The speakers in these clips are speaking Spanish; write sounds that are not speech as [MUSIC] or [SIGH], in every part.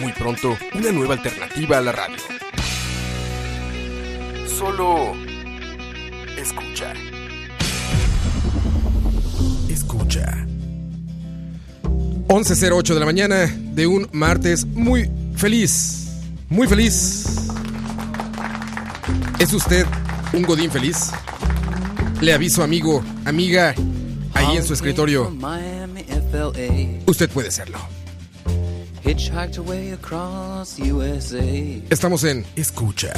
Muy pronto, una nueva alternativa a la radio. Solo escucha. Escucha. 11.08 de la mañana de un martes muy feliz. Muy feliz. ¿Es usted un godín feliz? Le aviso, amigo, amiga, ahí en su escritorio. Usted puede serlo. Hitchhiked away across USA. Estamos en Escucha.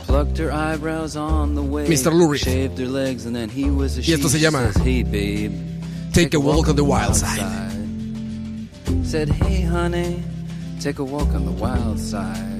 Plucked her eyebrows on the way. Mr. Lurie. Shaved her legs and then he was a Y esto se llama Says, hey babe. Take a walk on the wild side. Said, hey honey, take a walk on the wild side.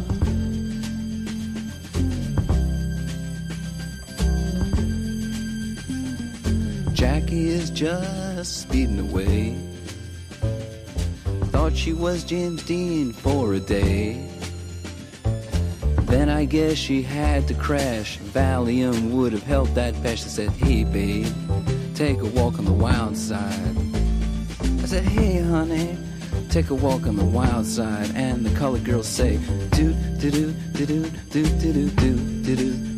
Jackie is just speeding away. Thought she was James Dean for a day. Then I guess she had to crash. Valium would have helped that patch. She said, Hey, babe, take a walk on the wild side. I said, Hey, honey, take a walk on the wild side. And the colored girls say, Doot, doo doo, doo doo, doo doo doo, doo doo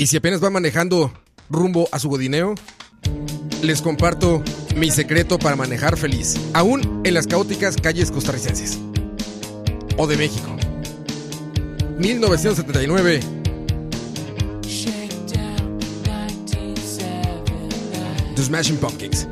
Y si apenas va manejando rumbo a su godineo, les comparto mi secreto para manejar feliz, aún en las caóticas calles costarricenses o de México. 1979. The Smashing Pumpkins.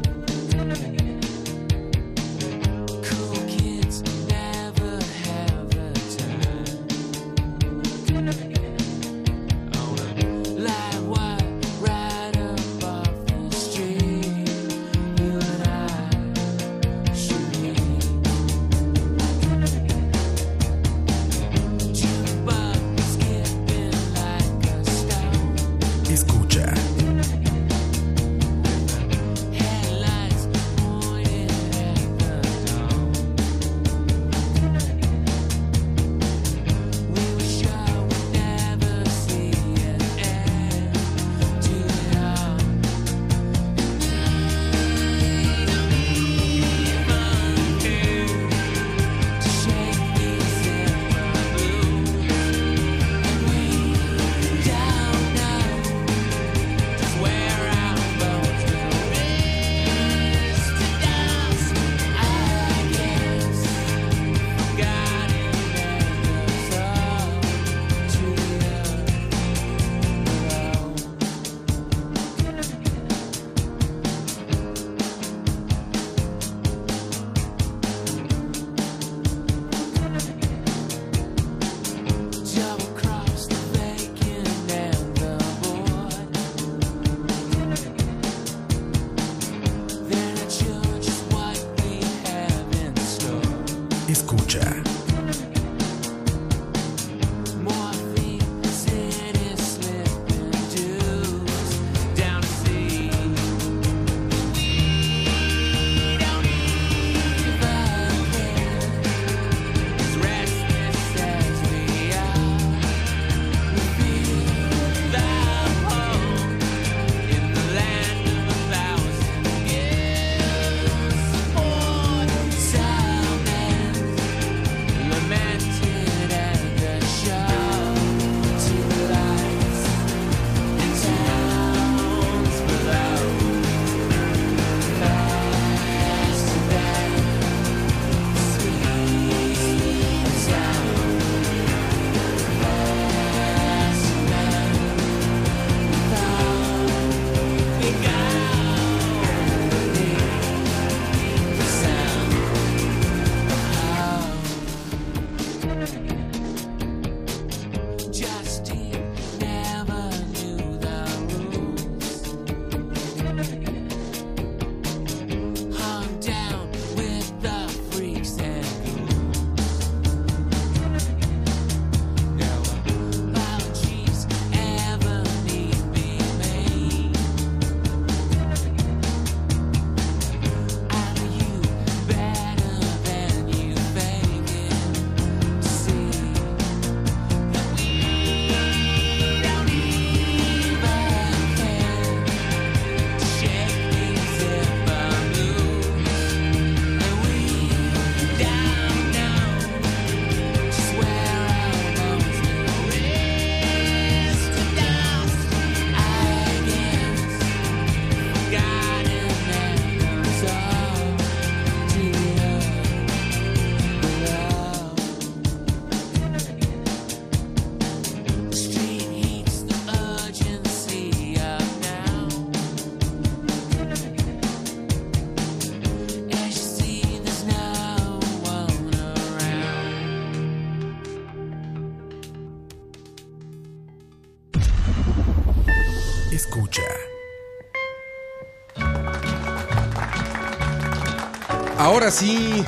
Ahora sí.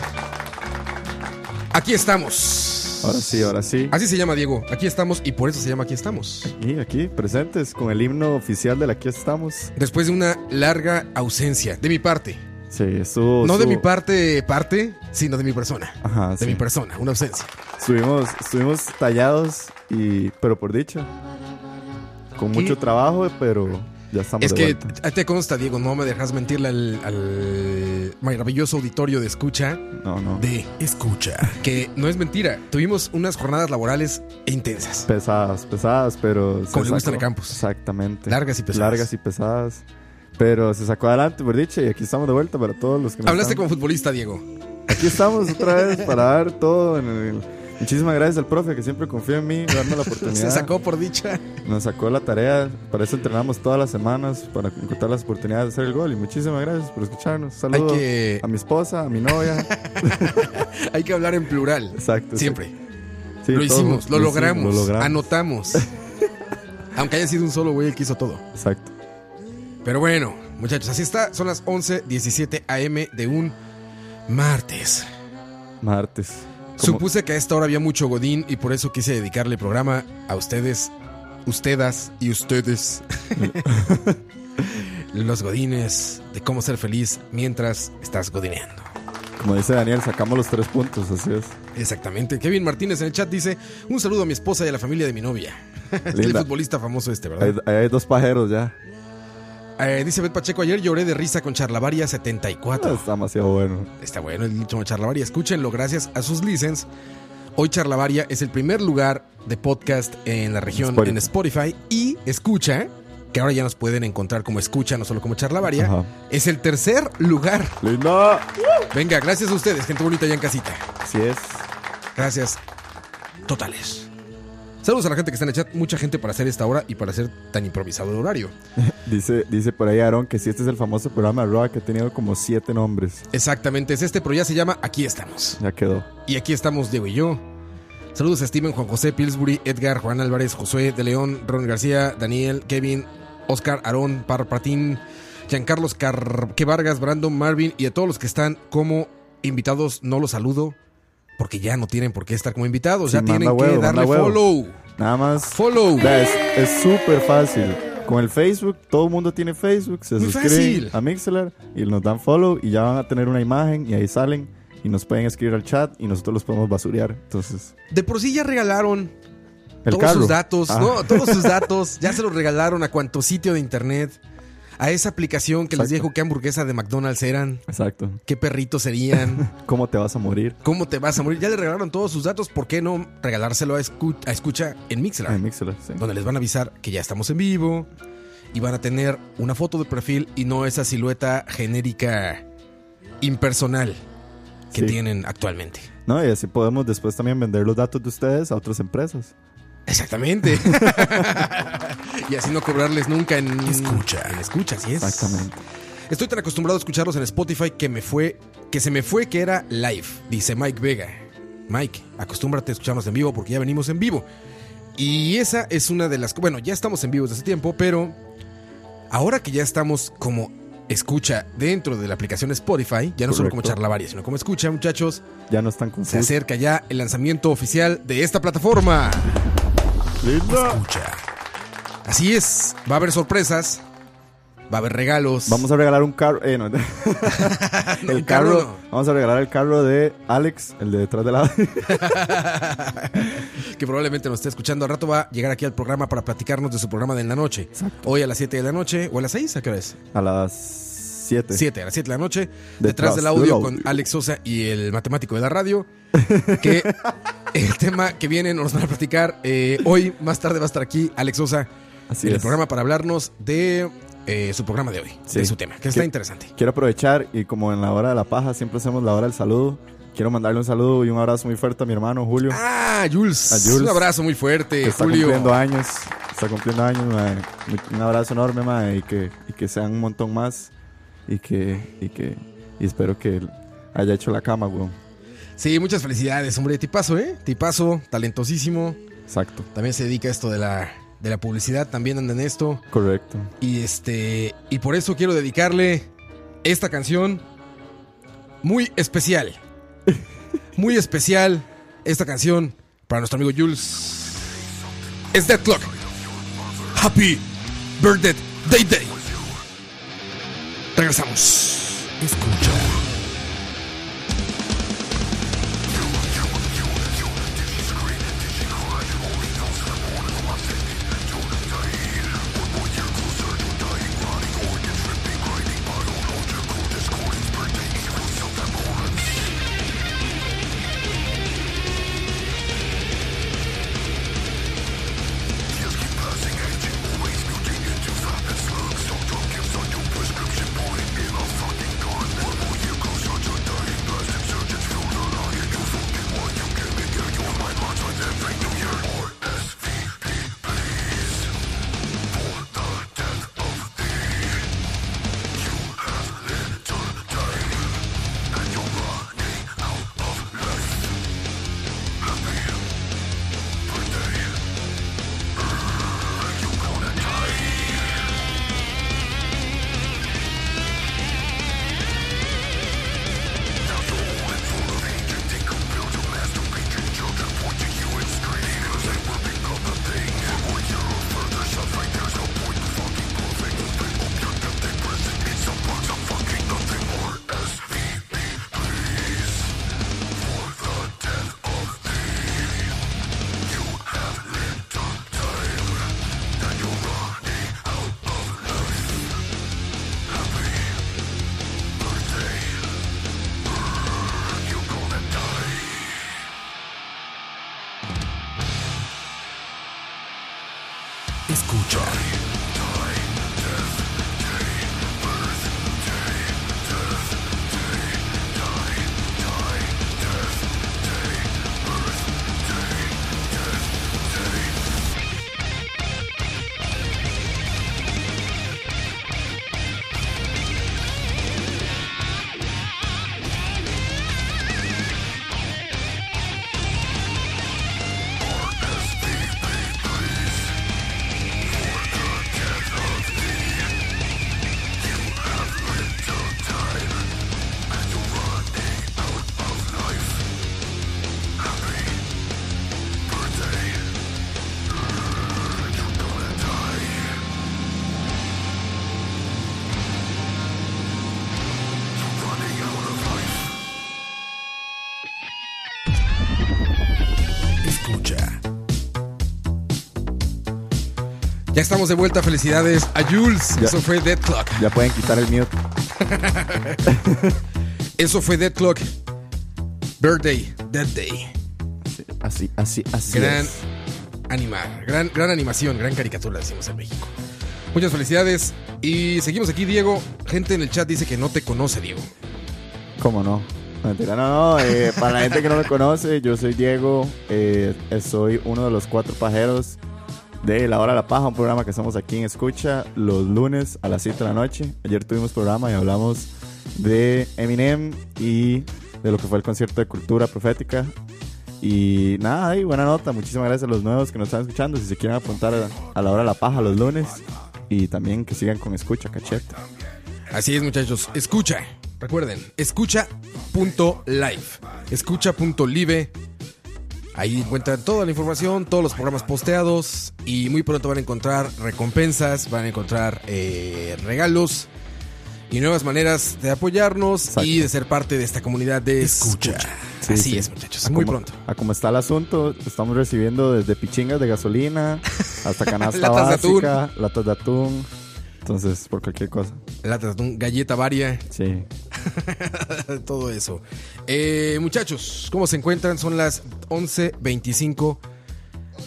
Aquí estamos. Ahora sí, ahora sí. Así se llama Diego. Aquí estamos y por eso se llama Aquí estamos. Y aquí, presentes con el himno oficial de la Aquí estamos. Después de una larga ausencia de mi parte. Sí, estuvo. No de mi parte, parte, sino de mi persona. Ajá, De sí. mi persona, una ausencia. Estuvimos, estuvimos tallados, y, pero por dicho. Con mucho trabajo, pero ya estamos Es de que vuelta. te consta, Diego, no me dejas mentirle al, al maravilloso auditorio de escucha. No, no. De escucha. Que no es mentira. Tuvimos unas jornadas laborales intensas. Pesadas, pesadas, pero. Como le gustan a Campos. Exactamente. Largas y pesadas. Largas y pesadas. Pero se sacó adelante, por dicho, y aquí estamos de vuelta para todos los que Hablaste como futbolista, Diego. Aquí estamos otra vez para dar todo en el- Muchísimas gracias al profe que siempre confía en mí, darme la [LAUGHS] oportunidad. Se sacó por dicha. Nos sacó la tarea, para eso entrenamos todas las semanas, para encontrar las oportunidades de hacer el gol. Y muchísimas gracias por escucharnos. Saludos que- a mi esposa, a mi novia. [LAUGHS] Hay que hablar en plural. Exacto. Siempre. Sí, lo hicimos, lo, logramos, lo logramos. Anotamos. [LAUGHS] Aunque haya sido un solo güey el que hizo todo. Exacto. Pero bueno, muchachos, así está. Son las 11:17 am de un martes. Martes. Como- Supuse que a esta hora había mucho Godín y por eso quise dedicarle el programa a ustedes, ustedes y ustedes. [LAUGHS] Los Godines de cómo ser feliz mientras estás godineando. Como dice Daniel, sacamos los tres puntos, así es. Exactamente. Kevin Martínez en el chat dice: Un saludo a mi esposa y a la familia de mi novia. [LAUGHS] el futbolista famoso este, ¿verdad? Hay dos pajeros ya. Eh, dice Bet Pacheco: Ayer lloré de risa con Charlavaria 74. Está demasiado bueno. Está bueno el último Charlavaria. Escúchenlo gracias a sus licens. Hoy Charlavaria es el primer lugar de podcast en la región Spotify. en Spotify. Y escucha, que ahora ya nos pueden encontrar como escucha, no solo como Charlavaria. Ajá. Es el tercer lugar. ¡Linda! Venga, gracias a ustedes, gente bonita ya en casita. Así es. Gracias totales. Saludos a la gente que está en el chat. Mucha gente para hacer esta hora y para hacer tan improvisado el horario. [LAUGHS] Dice, dice por ahí Aaron que si este es el famoso programa de Raw que ha tenido como siete nombres. Exactamente, es este, pero ya se llama Aquí estamos. Ya quedó. Y aquí estamos Diego y yo. Saludos a Steven, Juan José, Pillsbury, Edgar, Juan Álvarez, Josué de León, Ron García, Daniel, Kevin, Oscar, Aarón, Parpatín, Giancarlos Carque Vargas, Brandon, Marvin y a todos los que están como invitados. No los saludo porque ya no tienen por qué estar como invitados. Sí, ya tienen que darle follow. Nada más. Follow. Es súper fácil. Con el Facebook, todo el mundo tiene Facebook, se suscriben a Mixler y nos dan follow y ya van a tener una imagen y ahí salen y nos pueden escribir al chat y nosotros los podemos basurear. Entonces, De por sí ya regalaron el todos carro. sus datos, Ah, ¿no? Todos sus [LAUGHS] datos ya se los regalaron a cuanto sitio de internet, a esa aplicación que les dijo qué hamburguesa de McDonald's eran, Exacto. qué perritos serían, [LAUGHS] ¿Cómo te vas a morir? cómo te vas a morir. Ya le regalaron todos sus datos, ¿por qué no regalárselo a, escu- a escucha en Mixler? Ah, en Mixler, sí. donde les van a avisar que ya estamos en vivo y van a tener una foto de perfil y no esa silueta genérica impersonal que Sí. tienen actualmente. No, y así podemos después también vender los datos de ustedes a otras empresas. Exactamente. [LAUGHS] y así no cobrarles nunca en escucha. En escucha, así es. Exactamente. Estoy tan acostumbrado a escucharlos en Spotify que me fue, que se me fue que era live, dice Mike Vega. Mike, acostúmbrate a escucharnos en vivo porque ya venimos en vivo. Y esa es una de las, bueno, ya estamos en vivo desde hace tiempo, pero ahora que ya estamos como escucha dentro de la aplicación Spotify, ya no solo como Correcto. charlavaria, sino como escucha, muchachos, Ya no están se confusos. acerca ya el lanzamiento oficial de esta plataforma. ¡Linda! Escucha. Así es, va a haber sorpresas, va a haber regalos. Vamos a regalar un carro. Eh, no. [LAUGHS] [LAUGHS] El un carro. carro no. Vamos a regalar el carro de Alex, el de detrás de la. [LAUGHS] que probablemente nos esté escuchando al rato, va a llegar aquí al programa para platicarnos de su programa de en la noche. Hoy a las 7 de la noche, o a las 6, ¿a qué hora es? a las 7. 7, a las 7 de la noche, detrás, Detrás del del audio con Alex Sosa y el matemático de la radio. Que [LAUGHS] el tema que viene nos van a platicar eh, hoy, más tarde va a estar aquí Alex Sosa Así en el programa para hablarnos de eh, su programa de hoy, Sí. de su tema, que está ¿Qué- interesante. Quiero aprovechar y como en la hora de la paja siempre hacemos la hora del saludo. Quiero mandarle un saludo y un abrazo muy fuerte a mi hermano Julio. Ah, Jules. A Jules. Un abrazo muy fuerte, que está Julio. cumpliendo años. Está cumpliendo años. Un abrazo enorme, mae, y que, y que sean un montón más. Y que, y que, y espero que haya hecho la cama, weón. Sí, muchas felicidades, hombre. Tipazo, ¿eh? Tipazo, talentosísimo. Exacto, También se dedica a esto de la, de la publicidad, también anda en esto. correcto. Y este. Y por eso quiero dedicarle esta canción muy especial. [LAUGHS] Muy especial esta canción para nuestro amigo Jules. Es Dead Clock. Happy Birthday Day Day. Regresamos. Escucha. Ya estamos de vuelta, felicidades a Jules. Ya. Eso fue Dead Clock. Ya pueden quitar el mute. [LAUGHS] Eso fue Dead Clock. Birthday, Dead Day. Así, así, así. Gran es. animar, gran, gran animación, gran caricatura, decimos en México. Muchas felicidades. Y seguimos aquí, Diego. Gente en el chat dice que no te conoce, Diego. ¿Cómo no? Mentira, no, no. eh, para la gente que no me conoce, yo soy Diego. eh, soy uno de los cuatro pajeros de La Hora de la Paja, un programa que hacemos aquí en Escucha los lunes a las 7 de la noche. Ayer tuvimos programa y hablamos de Eminem y de lo que fue el concierto de cultura profética. Y nada, ahí, buena nota. Muchísimas gracias a los nuevos que nos están escuchando. Si se quieren apuntar a, a La Hora de la Paja los lunes. Y también que sigan con Escucha, cachete. Así es, muchachos. Escucha. Recuerden, escucha.live. Escucha.live. Ahí encuentran toda la información, todos los programas posteados. Y muy pronto van a encontrar recompensas, van a encontrar eh, regalos y nuevas maneras de apoyarnos Exacto. y de ser parte de esta comunidad de escucha. Sí, Así sí. es, muchachos. A Muy como- pronto. A como está el asunto, estamos recibiendo desde pichingas de gasolina hasta [LAUGHS] canasta Latas de atún. básica, latas de atún. Entonces, por cualquier cosa. Latas de atún, galleta varia. Sí. [LAUGHS] todo eso. Eh, muchachos, ¿cómo se encuentran? Son las 11.25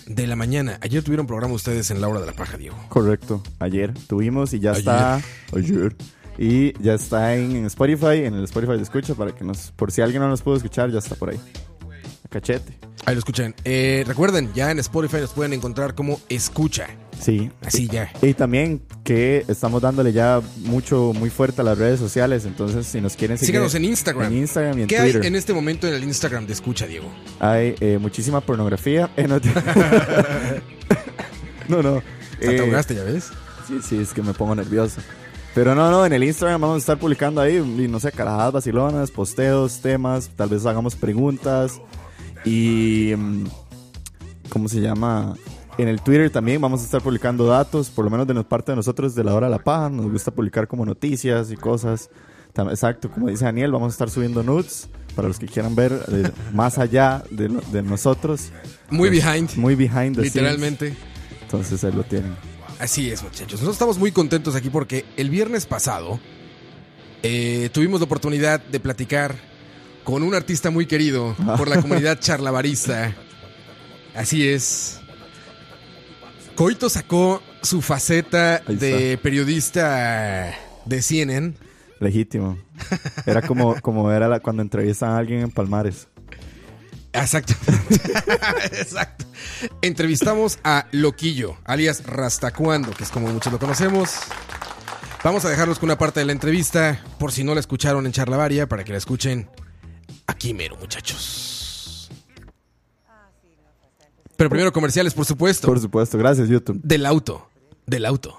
de la mañana. Ayer tuvieron programa ustedes en la hora de la paja, Diego. Correcto. Ayer tuvimos y ya Ayer. está. Ayer. Y ya está en, Spotify, en el Spotify de escucha, para que nos. Por si alguien no nos pudo escuchar, ya está por ahí. A cachete. Ahí lo escuchan. Eh, recuerden, ya en Spotify nos pueden encontrar como escucha. Sí. Así ya. Y también que estamos dándole ya mucho, muy fuerte a las redes sociales. Entonces, si nos quieren seguir. Síganos en Instagram. En Instagram y en ¿Qué Twitter. hay en este momento en el Instagram de escucha, Diego? Hay eh, muchísima pornografía. [LAUGHS] Eh, no, [LAUGHS] no, no. ¿Te Eh, ahogaste, ya ves? sí, sí, es que me pongo nervioso. Pero no, no, en el Instagram vamos a estar publicando ahí, y no sé, carajadas vacilonas, posteos, temas, tal vez hagamos preguntas. Y. mm, ¿Cómo se llama? En el Twitter también vamos a estar publicando datos, por lo menos de parte de nosotros de la hora de la paja. Nos gusta publicar como noticias y cosas. Exacto, como dice Daniel, vamos a estar subiendo nudes para los que quieran ver eh, más allá de, lo- de nosotros. Muy Pues, behind. Muy behind the scenes. Literalmente. Entonces ahí lo tienen. Así es, muchachos. Nosotros estamos muy contentos aquí porque el viernes pasado eh, tuvimos la oportunidad de platicar con un artista muy querido por la [LAUGHS] comunidad charlavarista. Así es. Coito sacó su faceta de periodista de CNN. Legítimo. Era como, [LAUGHS] como era la- cuando entrevistan a alguien en Palmares. Exacto. [LAUGHS] Exacto. Entrevistamos a Loquillo, alias Rastacuando, que es como muchos lo conocemos. Vamos a dejarlos con una parte de la entrevista, por si no la escucharon en Charlavaria, para que la escuchen aquí mero, muchachos. Pero primero comerciales, por supuesto. Por supuesto. Gracias, YouTube. Del auto. Del auto.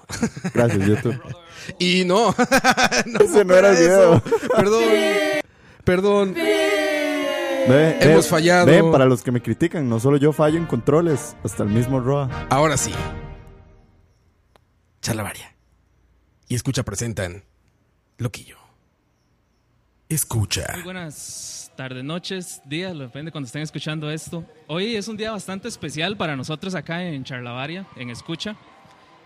Gracias, YouTube. [LAUGHS] Y no. [LAUGHS] no Ese no era el video. Perdón. Perdón. Hemos fallado. ve, para los que me critican, no solo yo fallo en controles, hasta el mismo Roa. Ahora sí. Charlavaria. Y escucha presentan Loquillo. Escucha. Muy buenas tardes, noches, días, lo depende cuando estén escuchando esto. Hoy es un día bastante especial para nosotros acá en Charlavaria, en Escucha.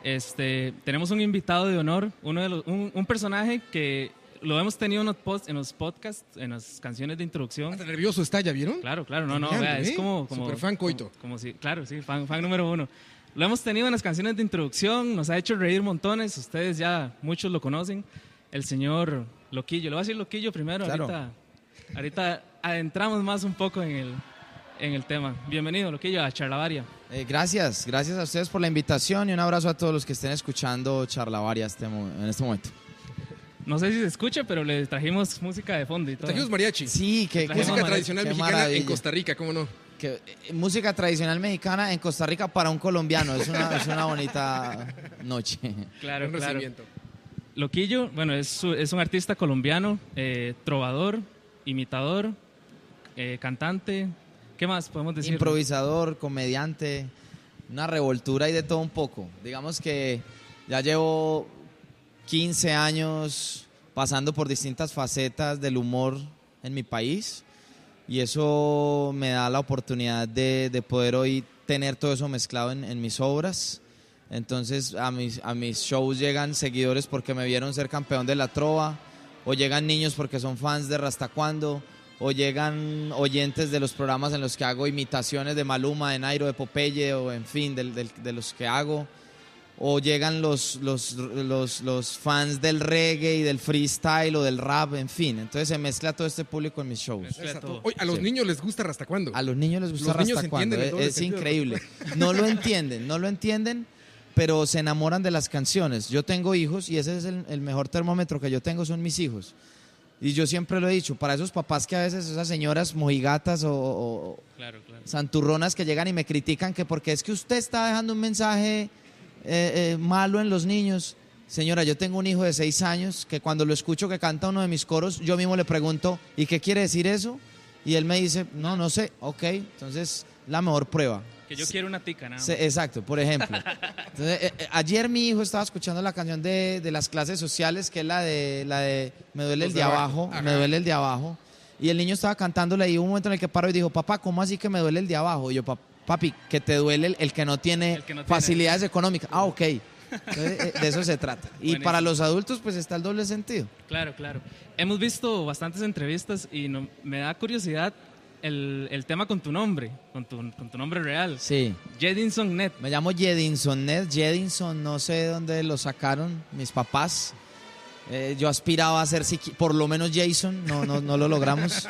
Este, tenemos un invitado de honor, uno de los, un, un personaje que lo hemos tenido en los, post- en los podcasts, en las canciones de introducción. Hasta nervioso está, ¿ya vieron? Claro, claro, no, no, vea, es ¿eh? como, como Superfan Coito. Como, como si, claro, sí, fan, fan número uno. Lo hemos tenido en las canciones de introducción, nos ha hecho reír montones, ustedes ya muchos lo conocen, el señor Loquillo. Le voy a decir Loquillo primero, Claro. ahorita, ahorita adentramos más un poco en el, en el tema. Bienvenido, Loquillo, a Charlavaria. Eh, gracias, gracias a ustedes por la invitación y un abrazo a todos los que estén escuchando Charlavaria este en este momento. No sé si se escucha, pero le trajimos música de fondo y todo. Trajimos mariachi. Sí, que, Música tradicional qué mexicana en. Costa Rica, ¿cómo no? que, eh, música tradicional mexicana en Costa Rica para un colombiano. Es una, es una bonita noche. Claro, Un claro. recibimiento. Loquillo, bueno, es, es un artista colombiano, eh, trovador, imitador, eh, cantante. ¿Qué más podemos decir? Improvisador, comediante, una revoltura y de todo un poco. Digamos que ya llevo 15 años pasando por distintas facetas del humor en mi país y eso me da la oportunidad de, de poder hoy tener todo eso mezclado en, en mis obras. Entonces a mis, a mis shows llegan seguidores porque me vieron ser campeón de la trova, o llegan niños porque son fans de Rasta Cuando, o llegan oyentes de los programas en los que hago imitaciones de Maluma, de Nairo, de Popeye, o en fin, del- del- de los que hago o llegan los, los, los, los fans del reggae y del freestyle o del rap, en fin. Entonces se mezcla todo este público en mis shows. Mezcla todo. Oye, a los Sí. niños les gusta hasta cuándo. A los niños les gusta Los niños Rasta Cuando, entienden el Es, es de increíble. [LAUGHS] No lo entienden, no lo entienden, pero se enamoran de las canciones. Yo tengo hijos y ese es el, el mejor termómetro que yo tengo, son mis hijos. Y yo siempre lo he dicho, para esos papás que a veces, esas señoras mojigatas o- o, Claro, claro. santurronas que llegan y me critican que porque es que usted está dejando un mensaje eh, eh, malo en los niños. Señora, yo tengo un hijo de seis años que cuando lo escucho que canta uno de mis coros, yo mismo le pregunto, ¿y qué quiere decir eso? Y él me dice, no, no sé, ok, entonces la mejor prueba. Que yo quiero una tica, nada más. Exacto, por ejemplo. [LAUGHS] Entonces, eh, eh, ayer mi hijo estaba escuchando la canción de, de las clases sociales, que es la de, la de Me duele el de abajo, me duele el de abajo. Y el niño estaba cantándola y hubo un momento en el que paró y dijo, papá, ¿cómo así que me duele el de abajo? Y yo, "Pa- papi, que te duele el, el que no tiene El que no tiene. facilidades económicas. Ah, ok. Entonces, eh, de eso se trata. Y Buenísimo. para los adultos, pues está el doble sentido. Claro, claro. Hemos visto bastantes entrevistas y no- me da curiosidad el, el tema con tu nombre, con tu, con tu nombre real. Sí. Jedinson Net. Me llamo Jedinson Ned. Jedinson, no sé de dónde lo sacaron mis papás. Eh, yo aspiraba a ser por lo menos Jason, no, no, no lo logramos.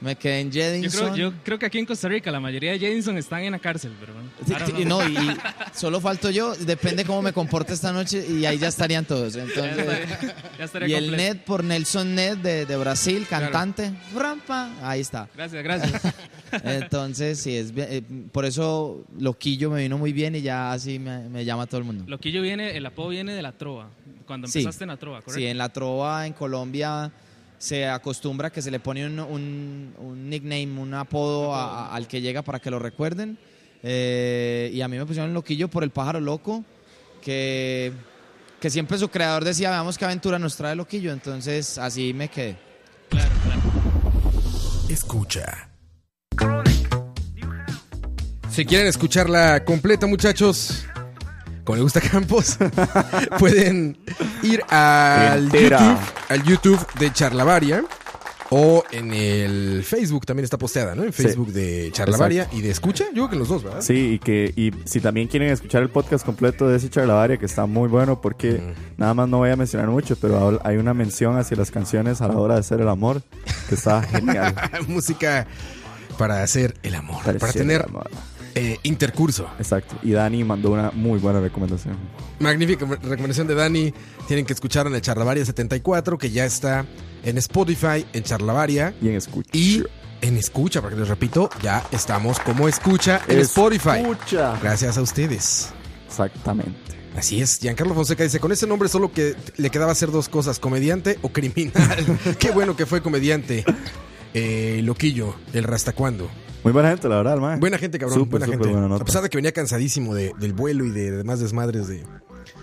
Me quedé en Yo Jedinson. creo, yo creo que aquí en Costa Rica la mayoría de Jedinson están en la cárcel, pero bueno. Sí, no, y solo falto yo, depende cómo me comporte esta noche y ahí ya estarían todos. Ya Entonces, estaría, ya estaría y el. Ned por Nelson Ned de, de Brasil, cantante. Rampa, ahí está. Gracias, gracias. [LAUGHS] Entonces, sí, es eh, por eso Loquillo me vino muy bien y ya así me, me llama todo el mundo. Loquillo viene, el apodo viene de la trova, cuando Sí. empezaste en la trova, ¿correcto? Sí, en la trova en Colombia se acostumbra que se le pone un, un- un nickname, un apodo a- a- al que llega para que lo recuerden. Eh, y a mí me pusieron loquillo por el pájaro loco, que, que siempre su creador decía, veamos qué aventura nos trae loquillo. Entonces así me quedé. Claro, claro. Escucha. Si quieren escucharla completa, muchachos, como le gusta Campos, [LAUGHS] pueden ir al Entera. YouTube, al YouTube de Charlavaria o en el Facebook también está posteada, ¿no? En Sí. Facebook de Charlavaria y de Escucha, yo creo que los dos, ¿verdad? Sí, y que y si también quieren escuchar el podcast completo de ese charlavaria, que está muy bueno, porque nada más no voy a mencionar mucho, pero hay una mención hacia las canciones a la hora de hacer el amor, que está genial. [LAUGHS] Música para hacer el amor, para, tener el amor. Eh, intercurso. Exacto. Y Dani mandó una muy buena recomendación. Magnífica recomendación de Dani. Tienen que escuchar en el Charlavaria 74, que ya está en Spotify, en Charlavaria Y en escucha. y en Escucha, porque les repito, ya estamos como Escucha en Spotify. Escucha. Gracias a ustedes. Exactamente. Así es, Giancarlo Fonseca dice, con ese nombre solo que le quedaba hacer dos cosas, comediante o criminal. [LAUGHS] Qué bueno que fue comediante. Eh, Loquillo, el Rastacuando. Muy buena gente, la verdad, el mae. Buena gente, cabrón. Súper, buena súper gente. buena nota. A pesar de que venía cansadísimo de- del vuelo y de demás desmadres de,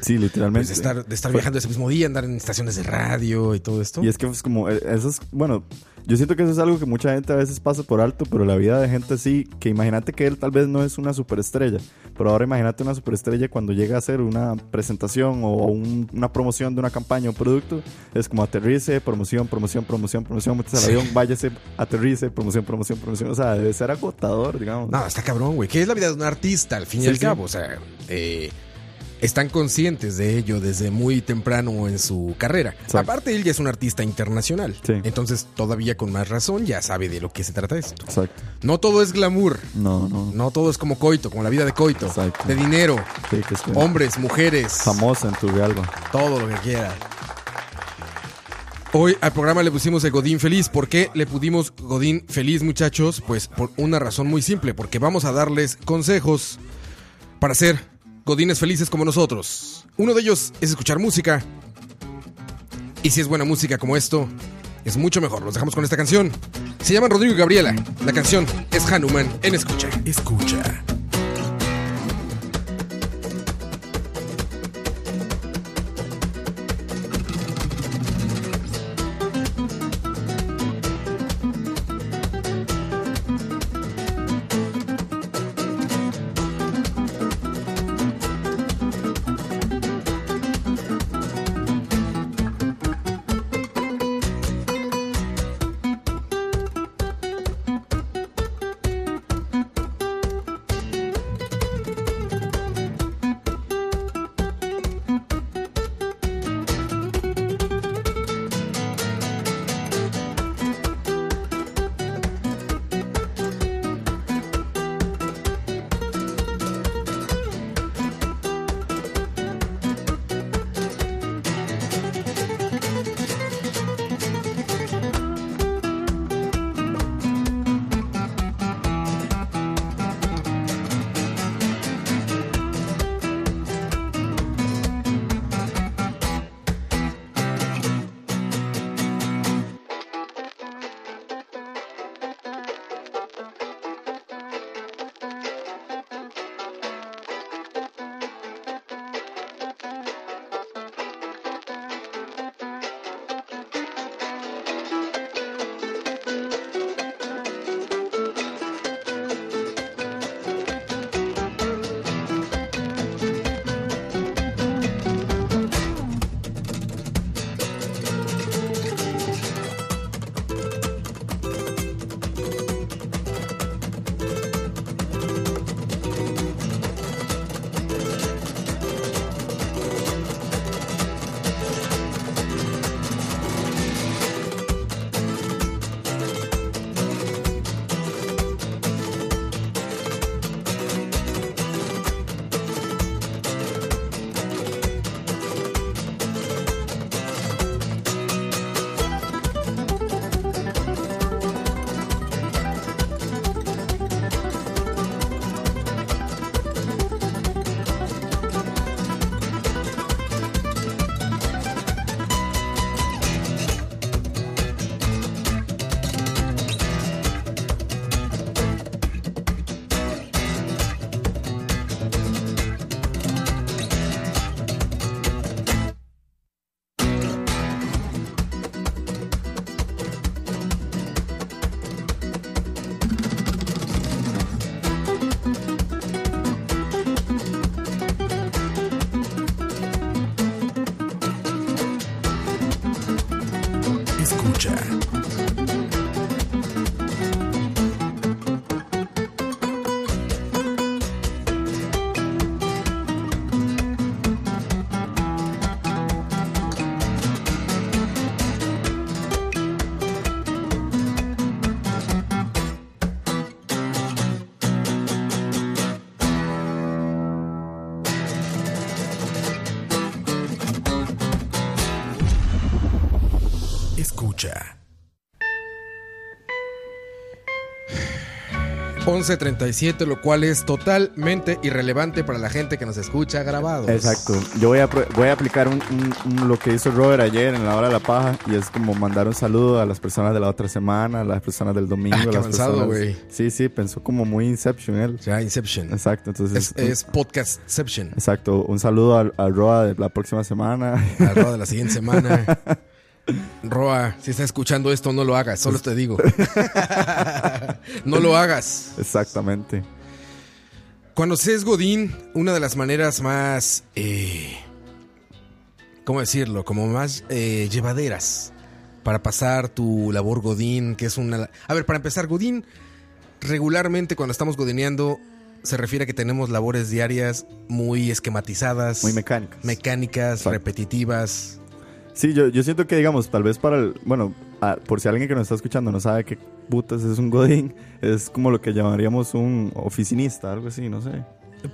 Sí, literalmente. pues, de estar, de estar viajando ese mismo día, andar en estaciones de radio y todo esto. Y es que es como, eh, eso es, bueno, yo siento que eso es algo que mucha gente a veces pasa por alto, pero la vida de gente sí, que imagínate que él tal vez no es una superestrella, pero ahora imagínate una superestrella cuando llega a hacer una presentación o un- una promoción de una campaña o un producto, es como aterrice, promoción, promoción, promoción, promoción, metes al avión, váyase, aterrice, promoción, promoción, promoción, o sea, debe ser agotador, digamos. No, está cabrón, güey. ¿Qué es la vida de un artista, al fin y al sí. cabo? O sea, eh, están conscientes de ello desde muy temprano en su carrera. Exacto. Aparte, él ya es un artista internacional. Sí. Entonces, todavía con más razón, ya sabe de lo que se trata esto. Exacto. No todo es glamour. No, no. No todo es como coito, como la vida de coito. Exacto. De dinero, Sí, que es que- hombres, mujeres. famosa en tu alba. Todo lo que quiera. Hoy al programa le pusimos el Godín Feliz. ¿Por qué le pusimos Godín Feliz, muchachos? Pues por una razón muy simple, porque vamos a darles consejos para ser Godines felices como nosotros. Uno de ellos es escuchar música. Y si es buena música como esto, es mucho mejor. Los dejamos con esta canción. Se llaman Rodrigo y Gabriela. La canción es Hanuman en Escucha. Escucha. 11.37, lo cual es totalmente irrelevante para la gente que nos escucha grabados. Exacto. Yo voy a, voy a aplicar un- un- un- lo que hizo Robert ayer en la hora de la paja y es como mandar un saludo a las personas de la otra semana, a las personas del domingo. Ah, qué a las avanzado, güey. Sí, sí, pensó como muy Inception él. O sea, Inception. Exacto, entonces... Es, es podcastception. Exacto, un saludo al, al Roa de la próxima semana. Al Roa de la siguiente semana. [LAUGHS] Roa, si estás escuchando esto, no lo hagas, solo te digo. [LAUGHS] no lo hagas. Exactamente. Cuando se es Godín, una de las maneras más. eh, ¿Cómo decirlo? Como más eh, llevaderas para pasar tu labor Godín, que es una. A ver, para empezar, Godín, regularmente cuando estamos godineando, se refiere a que tenemos labores diarias muy esquematizadas, Muy mecánicas. mecánicas, Exacto. repetitivas. Sí, yo, yo siento que, digamos, tal vez para el. Bueno, por si alguien que nos está escuchando no sabe qué putas es un Godín, es como lo que llamaríamos un oficinista, algo así, no sé.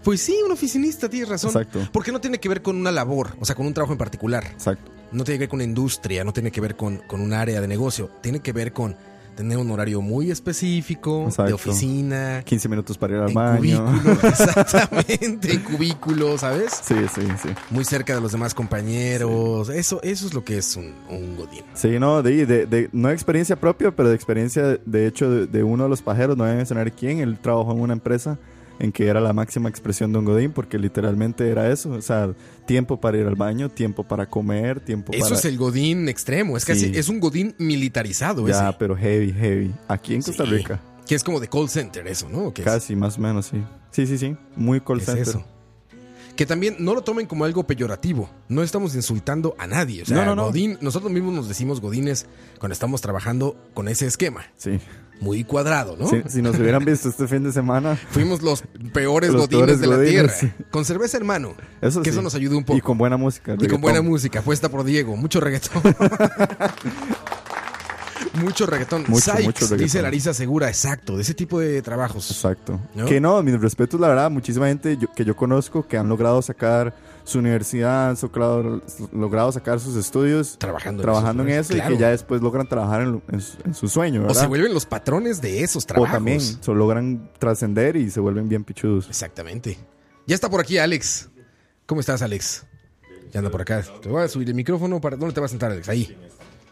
Pues sí, un oficinista, tienes razón. Exacto. Porque no tiene que ver con una labor, o sea, con un trabajo en particular. Exacto. No tiene que ver con una industria, no tiene que ver con, con un área de negocio. Tiene que ver con tener un horario muy específico, de oficina, 15 minutos para ir al en baño. cubículo, [LAUGHS] exactamente, en cubículo, ¿sabes? Sí, sí, sí. Muy cerca de los demás compañeros. Eso, eso es lo que es un, un godín. Sí, no, de, de, de- no experiencia propia, pero de experiencia, de hecho, de, de uno de los pajeros, no voy a mencionar quién, él trabajó en una empresa en que era la máxima expresión de un godín, porque literalmente era eso, o sea, tiempo para ir al baño, tiempo para comer, tiempo Eso para... es el godín extremo. Es casi, Sí. es un godín militarizado Ya, ese. pero heavy, heavy. Aquí en Costa Sí. Rica, Que es como de call center eso, ¿no? Casi, más o menos, sí. Sí, sí, sí, muy call ¿Qué es center. eso? Que también no lo tomen como algo peyorativo. No estamos insultando a nadie. O sea, No, no, no. Godín, nosotros mismos nos decimos godines cuando estamos trabajando con ese esquema. Sí. Muy cuadrado, ¿no? Sí, si nos hubieran visto este fin de semana, [LAUGHS] Fuimos los peores Los godines peores de la godines, tierra. Con cerveza, hermano. eso que sí. eso nos ayudó un poco. Y con buena música. Y con buena música, puesta por Diego. Mucho reggaetón. [LAUGHS] mucho reggaetón. Mucho, Sykes, mucho reggaetón. dice Larisa Segura, exacto, de ese tipo de trabajos. Exacto. ¿No? Que no, mis respetos, la verdad, muchísima gente yo- que yo conozco que han logrado sacar su universidad, han logrado, logrado sacar sus estudios Trabajando en trabajando en eso, eso, claro. y que ya después logran trabajar en, en su, en su sueño, O se vuelven los patrones de esos O trabajos. también so, logran trascender y se vuelven bien pichudos. Exactamente. Ya está por aquí Alex. ¿Cómo estás, Alex? Ya anda por acá. Te voy a subir el micrófono para. ¿Dónde te vas a sentar, Alex? Ahí.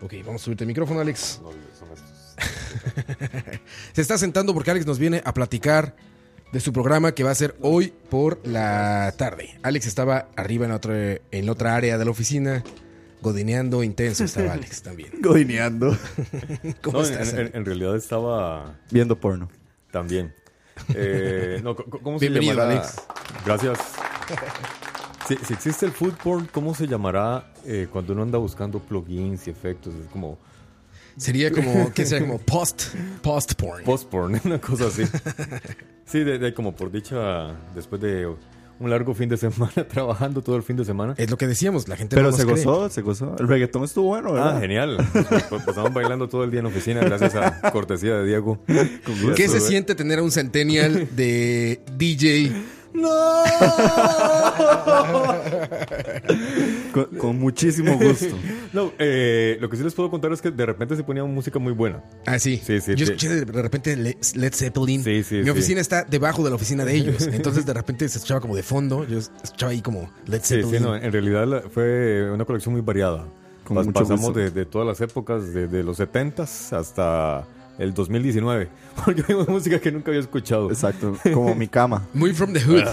Ok, vamos a subirte el micrófono, Alex. [LAUGHS] Se está sentando porque Alex nos viene a platicar de su programa que va a ser hoy por la tarde. Alex estaba arriba en, otro, en la otra área de la oficina, godineando intenso. Estaba Alex [LAUGHS] también. Godineando. [LAUGHS] ¿Cómo No, en, estás? en- realidad estaba Viendo porno. también. Eh, no, ¿Cómo Bienvenido, se llamará? Alex. Gracias. [LAUGHS] Si, si existe el food porn, ¿cómo se llamará eh, cuando uno anda buscando plugins y efectos? Es como Sería como, ¿qué sería? Como post, post porn. post porn, una cosa así. Sí, de, de- como por dicha, después de un largo fin de semana [LAUGHS] trabajando todo el fin de semana. Es lo que decíamos, la gente Pero no se cree. gozó, se gozó. El reggaetón estuvo bueno, ¿verdad? Ah, genial. Pues, pues, pasamos bailando todo el día en la oficina gracias a cortesía de Diego. ¿Qué se siente tener a un centennial de DJ? [LAUGHS] Con, con muchísimo gusto. [LAUGHS] No, eh, lo que sí les puedo contar es que de repente se ponía música muy buena. Ah, sí. Sí, sí, Yo sí. escuché de de repente Le- Led Zeppelin. Sí, sí, Mi sí. oficina está debajo de la oficina de ellos. [LAUGHS] Entonces de repente se escuchaba como de fondo. Yo escuchaba ahí como Led Sí, Zeppelin. sí, no, en realidad fue una colección muy variada. Con Pas- mucho pasamos de, de todas las épocas, desde los 70s hasta el 2019. Porque hay música que nunca había escuchado. Exacto, como mi cama. [LAUGHS] Muy from the hood.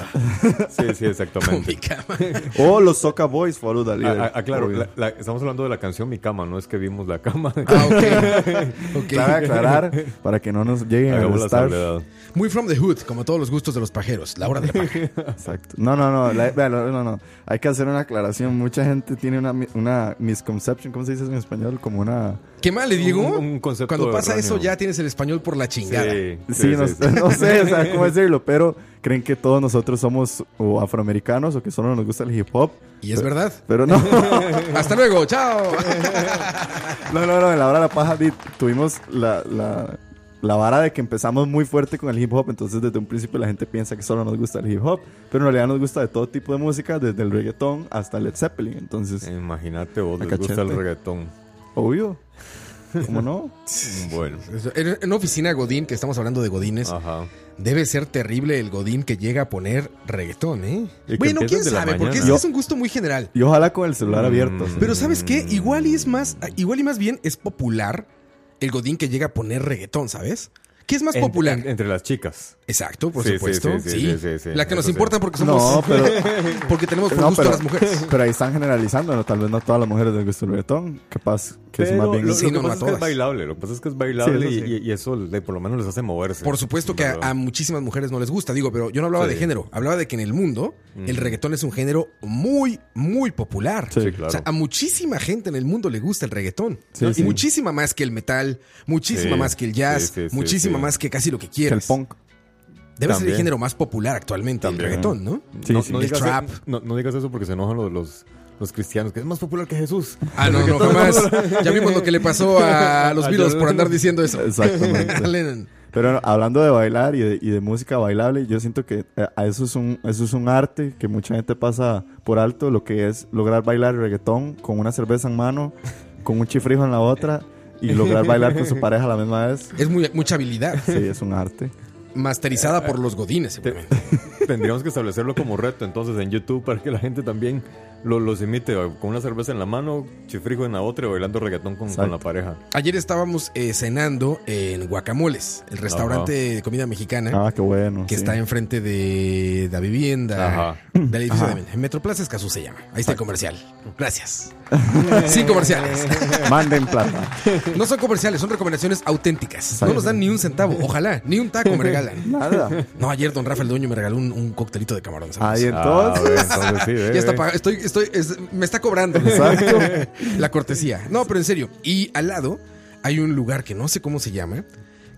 Sí, sí, Como mi exactamente. cama. [LAUGHS] O los Soca Boys, the Ah, Leader. ah, ah, claro, Obvio. la- la- estamos hablando de la canción Mi Cama, no es que vimos la cama. Ah, ok. [LAUGHS] Ok. Cabe aclarar para que no nos lleguen a Hagamos estar. Muy from the hood, como todos los gustos de los pajeros. La hora de la paja. Exacto. No, no, no, la- no, no, no. Hay que hacer una aclaración. Mucha gente tiene una, mi- una misconception, ¿cómo se dice eso en español? Como una... ¿Qué mal le digo? Un- un concepto Cuando pasa erróneo. eso ya tienes el español por la chingada. Sí, Sí, no, no sé, o sea, cómo [LAUGHS] decirlo, pero creen que todos nosotros somos o afroamericanos o que solo nos gusta el hip hop. Y es verdad. Pero no, [LAUGHS] Hasta luego, chao. [LAUGHS] no, no, no, en la hora de la paja tuvimos la, la, la vara de que empezamos muy fuerte con el hip hop, entonces desde un principio la gente piensa que solo nos gusta el hip hop, pero en realidad nos gusta de todo tipo de música, desde el reggaetón hasta Led Zeppelin, entonces, Imagínate vos, les gusta el reggaetón. obvio, ¿cómo no? [LAUGHS] Bueno, En en una oficina Godín, que estamos hablando de Godines, ajá. debe ser terrible el Godín que llega a poner reggaetón, ¿eh? Bueno, quién sabe, porque es un gusto muy general. Y ojalá con el celular Mm. abierto. Pero ¿sabes qué? Igual y es más, igual y más bien es popular el Godín que llega a poner reggaetón, ¿sabes? ¿Qué es más popular? en- entre las chicas. Exacto, por Sí, supuesto. sí, Sí, sí, sí, sí, sí. La que nos importa porque somos. No, [LAUGHS] pero, porque tenemos por no, gusto pero, a las mujeres. pero ahí están generalizando, ¿no? tal vez no a todas las mujeres les gusta el reggaetón, capaz que es más bien... lo, Sí, lo no, que pasa es que es todas. bailable. Lo que pasa es que es bailable Sí, eso sí. y, eso le- por lo menos les hace moverse. Por supuesto que a, muchísimas mujeres no les gusta, digo, pero yo no hablaba Sí. de género, hablaba de que en el mundo el reggaetón es un género muy, muy popular. Sí, claro. O sea, a muchísima gente en el mundo le gusta el reggaetón. Sí, ¿no? sí. Y muchísima más que el metal, muchísima Sí. más que el jazz, Sí, sí, sí, muchísima sí. más que casi lo que que el quieras. punk. Debe ser el También. género más popular actualmente, También. el reggaetón, ¿no? Sí, no, sí. no El digas, trap. No, no digas eso porque se enojan los, los, los cristianos, que es más popular que Jesús. Ah, no, no, jamás. Ya vimos lo que le pasó a [LAUGHS] los Beatles por andar diciendo eso. Exactamente. [LAUGHS] A Lennon. Pero hablando de bailar y de, y de música bailable, yo siento que eh, a eso es, un, eso es un arte que mucha gente pasa por alto, lo que es lograr bailar reggaetón con una cerveza en mano, con un chifrijo en la otra y lograr bailar con su [LAUGHS] pareja a la misma vez. Es muy, mucha habilidad. Sí, es un arte. Masterizada por los godines, seguramente. [LAUGHS] Tendríamos que establecerlo como reto entonces en YouTube para que la gente también lo- los imite con una cerveza en la mano, chifrijo en la otra y bailando reggaetón con, con la pareja. Ayer estábamos eh, cenando en Guacamoles, el restaurante de comida mexicana Ah, qué bueno. que sí. está enfrente de la vivienda Ajá. del edificio Ajá. de Metroplaza Escazú se llama. Ahí está el comercial. Gracias. [LAUGHS] Sin comerciales. Manden plata. No son comerciales, son recomendaciones auténticas. No nos dan ni un centavo, ojalá, ni un taco me regalan. Nada. No, ayer don Rafa el dueño me regaló un, un coctelito de camarón. ¿sabes? Ahí Ah, entonces. ve, entonces sí, Ya está ve. pagado. Estoy, estoy, es- me está cobrando Exacto. [LAUGHS] la cortesía. No, pero en serio. Y al lado hay un lugar que no sé cómo se llama,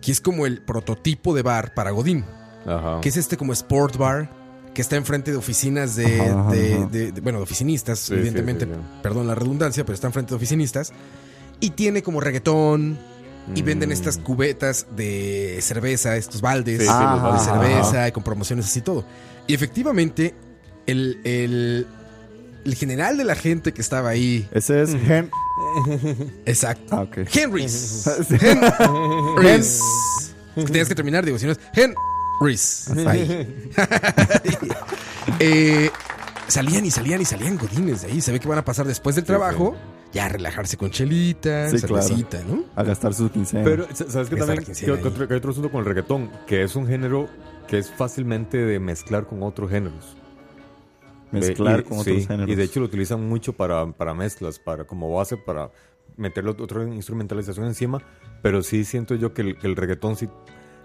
que es como el prototipo de bar para Godín, Ajá. que es este como sport bar que está enfrente de oficinas de, Ajá, ajá, de- ajá. de- de- bueno, de oficinistas, Sí, evidentemente, sí, sí, sí. perdón la redundancia, pero está enfrente de oficinistas y tiene como reggaetón y venden Mm. estas cubetas de cerveza, estos baldes Sí, sí, los de cerveza y con promociones así todo. Y efectivamente, el, el, el general de la gente que estaba ahí, Ese es Hen. exacto, Ah, ok. Henrys. [LAUGHS] Henrys. Es que tienes que terminar, digo, si no es Henrys. Ahí. [LAUGHS] Eh, salían y salían y salían godines de ahí. Se ve que van a pasar después del trabajo ya a relajarse con chelita, Sí, claro. cervecita, ¿no? A gastar sus quincenas. Pero, ¿sabes qué también? Que, otro, que hay otro asunto con el reggaetón, que es un género que es fácilmente de mezclar con otros géneros. Mezclar Y- con sí, otros géneros. Y de hecho lo utilizan mucho para, para mezclas, para como base, para meterle otra instrumentalización encima. Pero sí siento yo que el, que el reggaetón sí,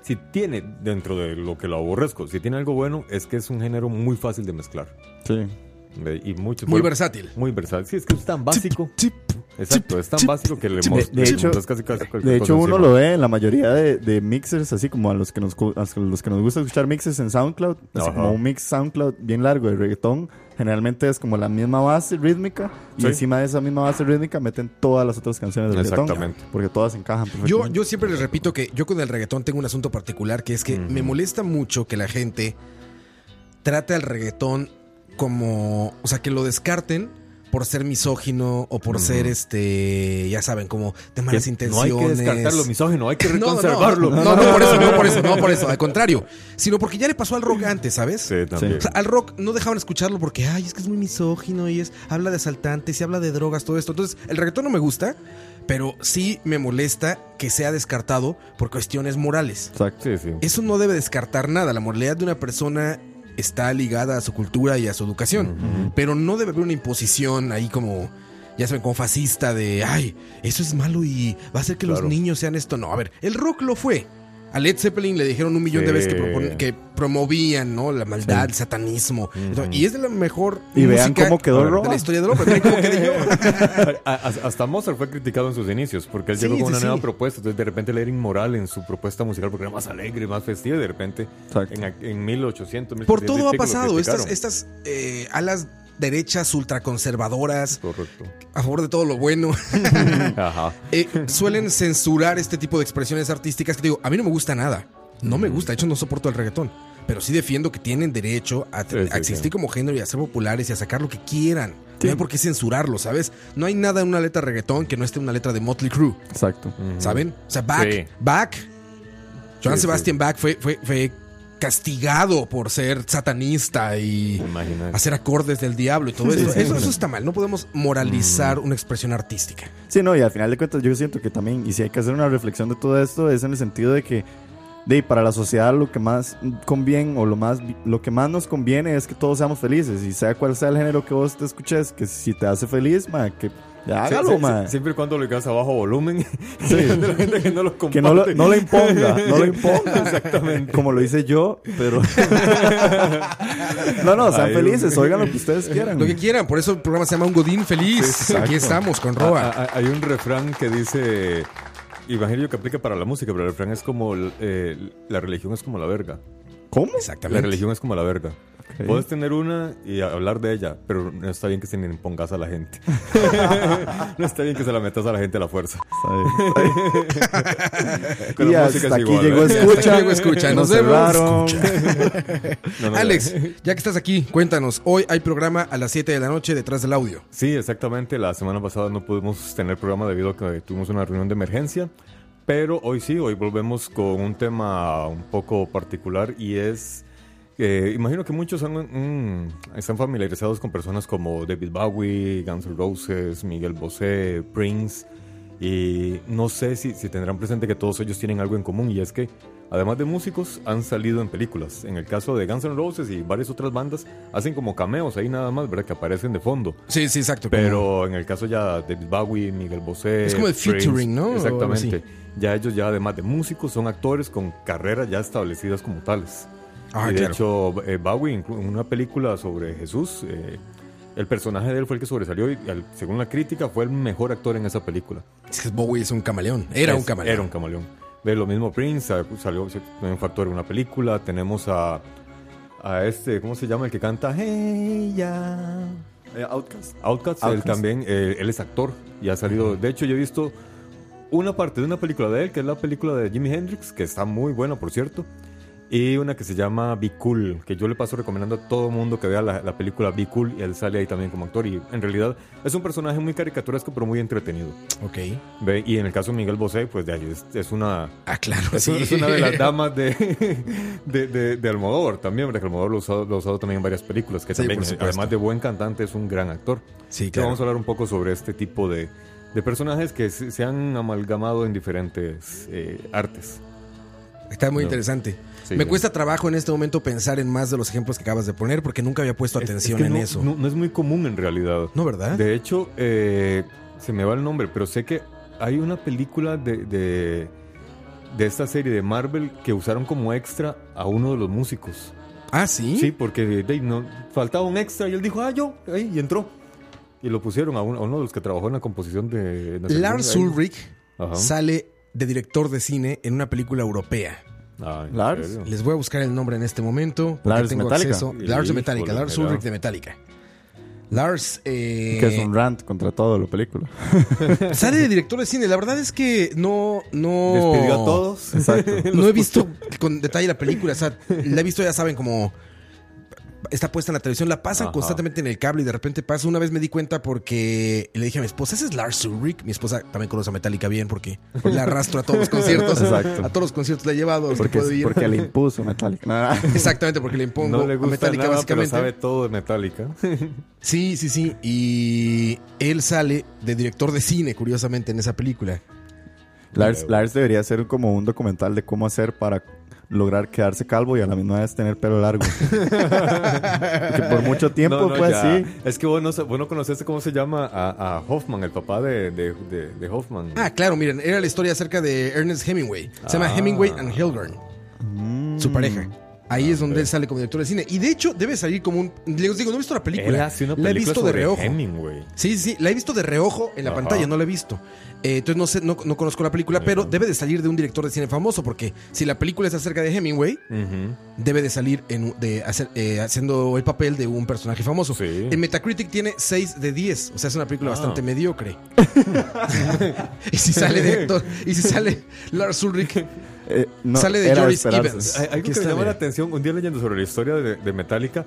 sí tiene, dentro de lo que lo aborrezco, si tiene algo bueno, es que es un género muy fácil de mezclar. Sí. De- Y mucho, Muy bueno, versátil. Muy versátil. Sí, es que es tan básico. Chip, Exacto, es tan chip, básico que le De- de hecho- casi, casi cualquier De hecho, uno lo ve en la mayoría de, de mixers, así como a los que nos a los que nos gusta escuchar mixes en SoundCloud, así como un mix SoundCloud bien largo de reggaetón, generalmente es como la misma base rítmica y encima de esa misma base rítmica meten todas las otras canciones de reggaetón. Exactamente. Porque todas encajan Yo, yo siempre les repito que yo con el reggaetón tengo un asunto particular que es que me molesta mucho que la gente trate al reggaetón como, o sea, que lo descarten por ser misógino o por ser este, ya saben, como de Que malas no intenciones. hay que descartarlo misógino, hay que [LAUGHS] No, no. No, no, no por eso, no por eso, no por eso, al contrario, sino porque ya le pasó al rock antes, ¿sabes? Sí, también. O sea, al rock no dejaban escucharlo porque, ay, es que es muy misógino y es, habla de asaltantes y habla de drogas, todo esto. Entonces, el reggaetón no me gusta, pero sí me molesta que sea descartado por cuestiones morales. Exacto. Sí, sí. Eso no debe descartar nada. La moralidad de una persona está ligada a su cultura y a su educación. Pero no debe haber una imposición ahí como, ya saben, como fascista de, ay, eso es malo y va a hacer que los niños sean esto. No, a ver, el rock lo fue. A Led Zeppelin le dijeron un millón de Sí. que, propon- que promovían ¿no? la maldad, el satanismo. Y es de la mejor Y vean música cómo quedó de Roa. la historia del rock. Vean cómo quedé yo. [LAUGHS] Hasta Mozart fue criticado en sus inicios porque él Sí, llegó con sí, una sí. nueva propuesta. Entonces, de repente, le era inmoral en su propuesta musical porque era más alegre, más festiva. Y de repente, Exacto. en, en 1800, Por 1700 todo ha pasado. Estas, estas eh, alas derechas ultraconservadoras Correcto. a favor de todo lo bueno. [LAUGHS] Ajá. [LAUGHS] eh, suelen censurar este tipo de expresiones artísticas que digo, a mí no me gusta nada. No me gusta, de hecho no soporto el reggaetón. Pero sí defiendo que tienen derecho a, Sí, sí, a existir sí. como género y a ser populares y a sacar lo que quieran. No hay por qué censurarlo, ¿sabes? No hay nada en una letra reggaetón que no esté en una letra de Motley Crue, Exacto. ¿saben? O sea, Bach, Sí. Bach, Joan Sí, Sebastian Bach fue, fue, fue castigado por ser satanista y Imagínate. hacer acordes del diablo y todo Sí, eso. sí, eso. sí. Eso está mal, no podemos moralizar una expresión artística. Sí, no, y al final de cuentas yo siento que también, y si hay que hacer una reflexión de todo esto, es en el sentido de que de, para la sociedad lo que más conviene o lo más lo que más nos conviene es que todos seamos felices y sea cual sea el género que vos te escuches, que si te hace feliz, ma, que ya hágalo, sí, siempre y cuando lo digas a bajo volumen. [LAUGHS] Sí. de la gente que no lo [LAUGHS] Que no lo, comparte. no lo imponga, no lo imponga. Exactamente. Como lo hice yo, pero. [LAUGHS] no, no, sean Ay, felices, oigan lo que ustedes quieran. Lo que quieran, por eso el programa se llama Un Godín Feliz. Aquí estamos con Roa. Ah, ah, Hay un refrán que dice, imagino yo que aplica para la música, pero el refrán es como, eh, la religión es como la verga. ¿Cómo? La Exactamente. religión es como la verga. Ok. Puedes tener una y hablar de ella, pero no está bien que se le impongas a la gente. [LAUGHS] no está bien que se la metas a la gente a la fuerza. Está bien. [LAUGHS] Con Y la música hasta es aquí igual, llegó ¿eh? escucha. Hasta aquí escucha. Nos vemos. cerraron. No, no, Alex, ya que estás aquí, cuéntanos. Hoy hay programa a las 7 de la noche detrás del audio. Sí, exactamente. La semana pasada no pudimos tener programa debido a que tuvimos una reunión de emergencia. Pero hoy sí, hoy volvemos con un tema un poco particular y es... eh, imagino que muchos han- mm, están familiarizados con personas como David Bowie, Guns N' Roses, Miguel Bosé, Prince. Y no sé si, si tendrán presente que todos ellos tienen algo en común y es que, además de músicos, han salido en películas. En el caso de Guns N' Roses y varias otras bandas, hacen como cameos ahí nada más, ¿verdad? Que aparecen de fondo. Sí, sí, exacto. como- Pero en el caso ya de David Bowie, Miguel Bosé. Es como el Prince, featuring, ¿no? Exactamente. Ya ellos ya además de músicos son actores con carreras ya establecidas como tales. Ah, y de claro. hecho eh, Bowie en una película sobre Jesús, eh, el personaje de él fue el que sobresalió y al- según la crítica fue el mejor actor en esa película. Es que Bowie es un camaleón. Era Es- un camaleón. Era un camaleón. Ve lo mismo Prince, sa- salió también fue actor en una película. Tenemos a, a este, ¿cómo se llama? El que canta Hey ya. Eh, Outcast. Outcast, él también, eh, él es actor y ha salido. De hecho, yo he visto una parte de una película de él, que es la película de Jimi Hendrix, que está muy buena, por cierto. Y una que se llama Be Cool, que yo le paso recomendando a todo mundo que vea la, la película Be Cool y él sale ahí también como actor. Y en realidad es un personaje muy caricaturesco, pero muy entretenido. Ok. Ve, Y en el caso de Miguel Bosé, pues de ahí es, es una. Ah, claro, Es, sí. es una de las damas de, [LAUGHS] de, de, de Almodóvar también, porque Almodóvar lo ha usado, lo usado también en varias películas, que Sí, también, supuesto. además de buen cantante, es un gran actor. Sí, claro. Vamos a hablar un poco sobre este tipo de, de personajes que se, se han amalgamado en diferentes eh, artes. Está muy No. interesante. Sí, Me sí. cuesta trabajo en este momento pensar en más de los ejemplos que acabas de poner porque nunca había puesto Es- es atención que en no, eso. No, no es muy común en realidad. No, ¿verdad? De hecho, eh, se me va el nombre, pero sé que hay una película de, de, de esta serie de Marvel que usaron como extra a uno de los músicos. Ah, sí. Sí, porque de- no, faltaba un extra y él dijo, ah, yo, ahí, y entró. Y lo pusieron a, un- a uno de los que trabajó en la composición de... Lars. Ulrich sale de director de cine en una película europea. Ah, ¿en Lars. serio? Les voy a buscar el nombre en este momento porque Lars tengo Metallica. acceso. Lars de Metallica, Híjole, Lars. Ulrich de Metallica. Lars eh, Que es un rant contra todo la película. [LAUGHS] sale de director de cine. La verdad es que no no Despidió a todos. Exacto. [LAUGHS] No he visto con detalle la película, o sea, la he visto, ya saben, como está puesta en la televisión, la pasan Ajá. constantemente en el cable y de repente pasa. Una vez me di cuenta porque le dije a mi esposa, ese es Lars Ulrich. Mi esposa también conoce a Metallica bien porque la arrastro a todos los [LAUGHS] conciertos. Exacto. A todos los conciertos la he llevado. Porque, puedo ir. porque le impuso Metallica. [LAUGHS] Nada. Exactamente, porque le impongo No le a gusta Metallica nada, pero básicamente. sabe todo de Metallica. Sí, sí, sí. Y él sale de director de cine, curiosamente, en esa película. Lars, Lars debería hacer como un documental de cómo hacer para lograr quedarse calvo y a la misma vez tener pelo largo. [LAUGHS] que por mucho tiempo No, no, fue ya. así. Es que vos no, vos no conociste cómo se llama a, a Hoffman, el papá de, de, de, de Hoffman. Ah, claro, miren, era la historia acerca de Ernest Hemingway. Se llama Ah. Hemingway and Hilgern, su pareja. Ahí es donde ok. él sale como director de cine. Y de hecho, debe salir como un. Les digo, no he visto la película. Él hace una la he visto de reojo. Hemingway. Sí, sí, la he visto de reojo en la Ajá. pantalla, no la he visto. Eh, entonces no sé, no, no conozco la película, pero debe de salir de un director de cine famoso, porque si la película es acerca de Hemingway, debe de salir en, de hacer, eh, haciendo el papel de un personaje famoso. Sí. En Metacritic tiene 6 de 10, o sea, es una película Ah. bastante mediocre. [LAUGHS] y si sale director, y si sale Lars Ulrich, Eh, no, Sale de Joris. Evans. Hay- Algo que me llama la atención, un día leyendo sobre la historia de, de Metallica,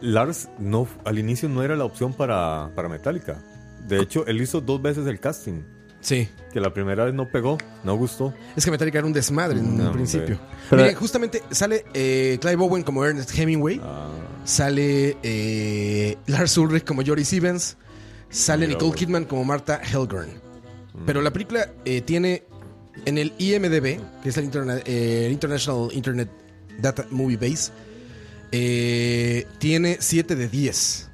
Lars no, al inicio no era la opción para, para Metallica. De hecho, él hizo dos veces el casting. sí. Que la primera vez no pegó, no gustó. Es que Metallica era un desmadre en No, un principio. Pero- Miren, justamente sale eh, Clive Owen como Ernest Hemingway. Ah, Sale eh, Lars Ulrich como Joris Evans. Sale Nicole. Kidman como Martha Helgren. Pero la película eh, tiene en el IMDB, que es el, interna- eh, el International Internet Data Movie Base, eh, tiene 7 de 10.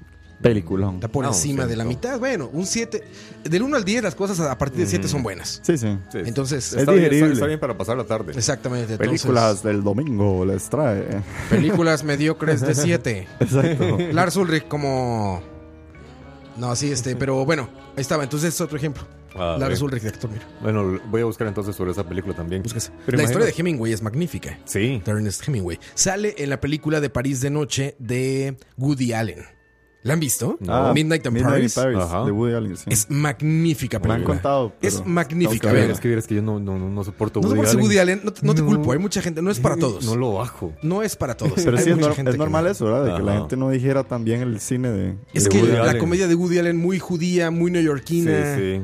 Peliculón. Está por Ah, encima de la mitad. Bueno, un 7. Del 1 al 10 las cosas a partir de 7 Mm. son buenas. Sí, sí. sí. Entonces, está, bien, está- digerible. está bien para pasar la tarde. Exactamente. entonces, Películas del domingo les trae. películas mediocres de 7. [LAUGHS] Exacto. Lars Ulrich como... No, sí, este, pero bueno, ahí estaba. Entonces es otro ejemplo. Ah, de actor, mira. Bueno, voy a buscar entonces sobre esa película también. Pero la historia de Hemingway es magnífica. Sí. de Ernest Hemingway. Sale en la película de París de Noche de Woody Allen. ¿La han visto? No. Midnight in Midnight Paris. in Paris, Ajá. de Woody Allen, sí. Es magnífica Me han película. contado. Es magnífica. ver. Es que vieras que yo no, no, no, no soporto no Woody soportes Allen. Woody Allen, no, te- no te No. culpo. Hay mucha gente, no es para [LAUGHS] todos. No lo bajo. No es para todos. Pero Hay sí, es, mucha gente es que normal no. eso, ¿verdad? De que la gente no dijera también el cine de... Es de que Woody la Allen. comedia de Woody Allen muy judía, muy Sí, neoyorquina. sí.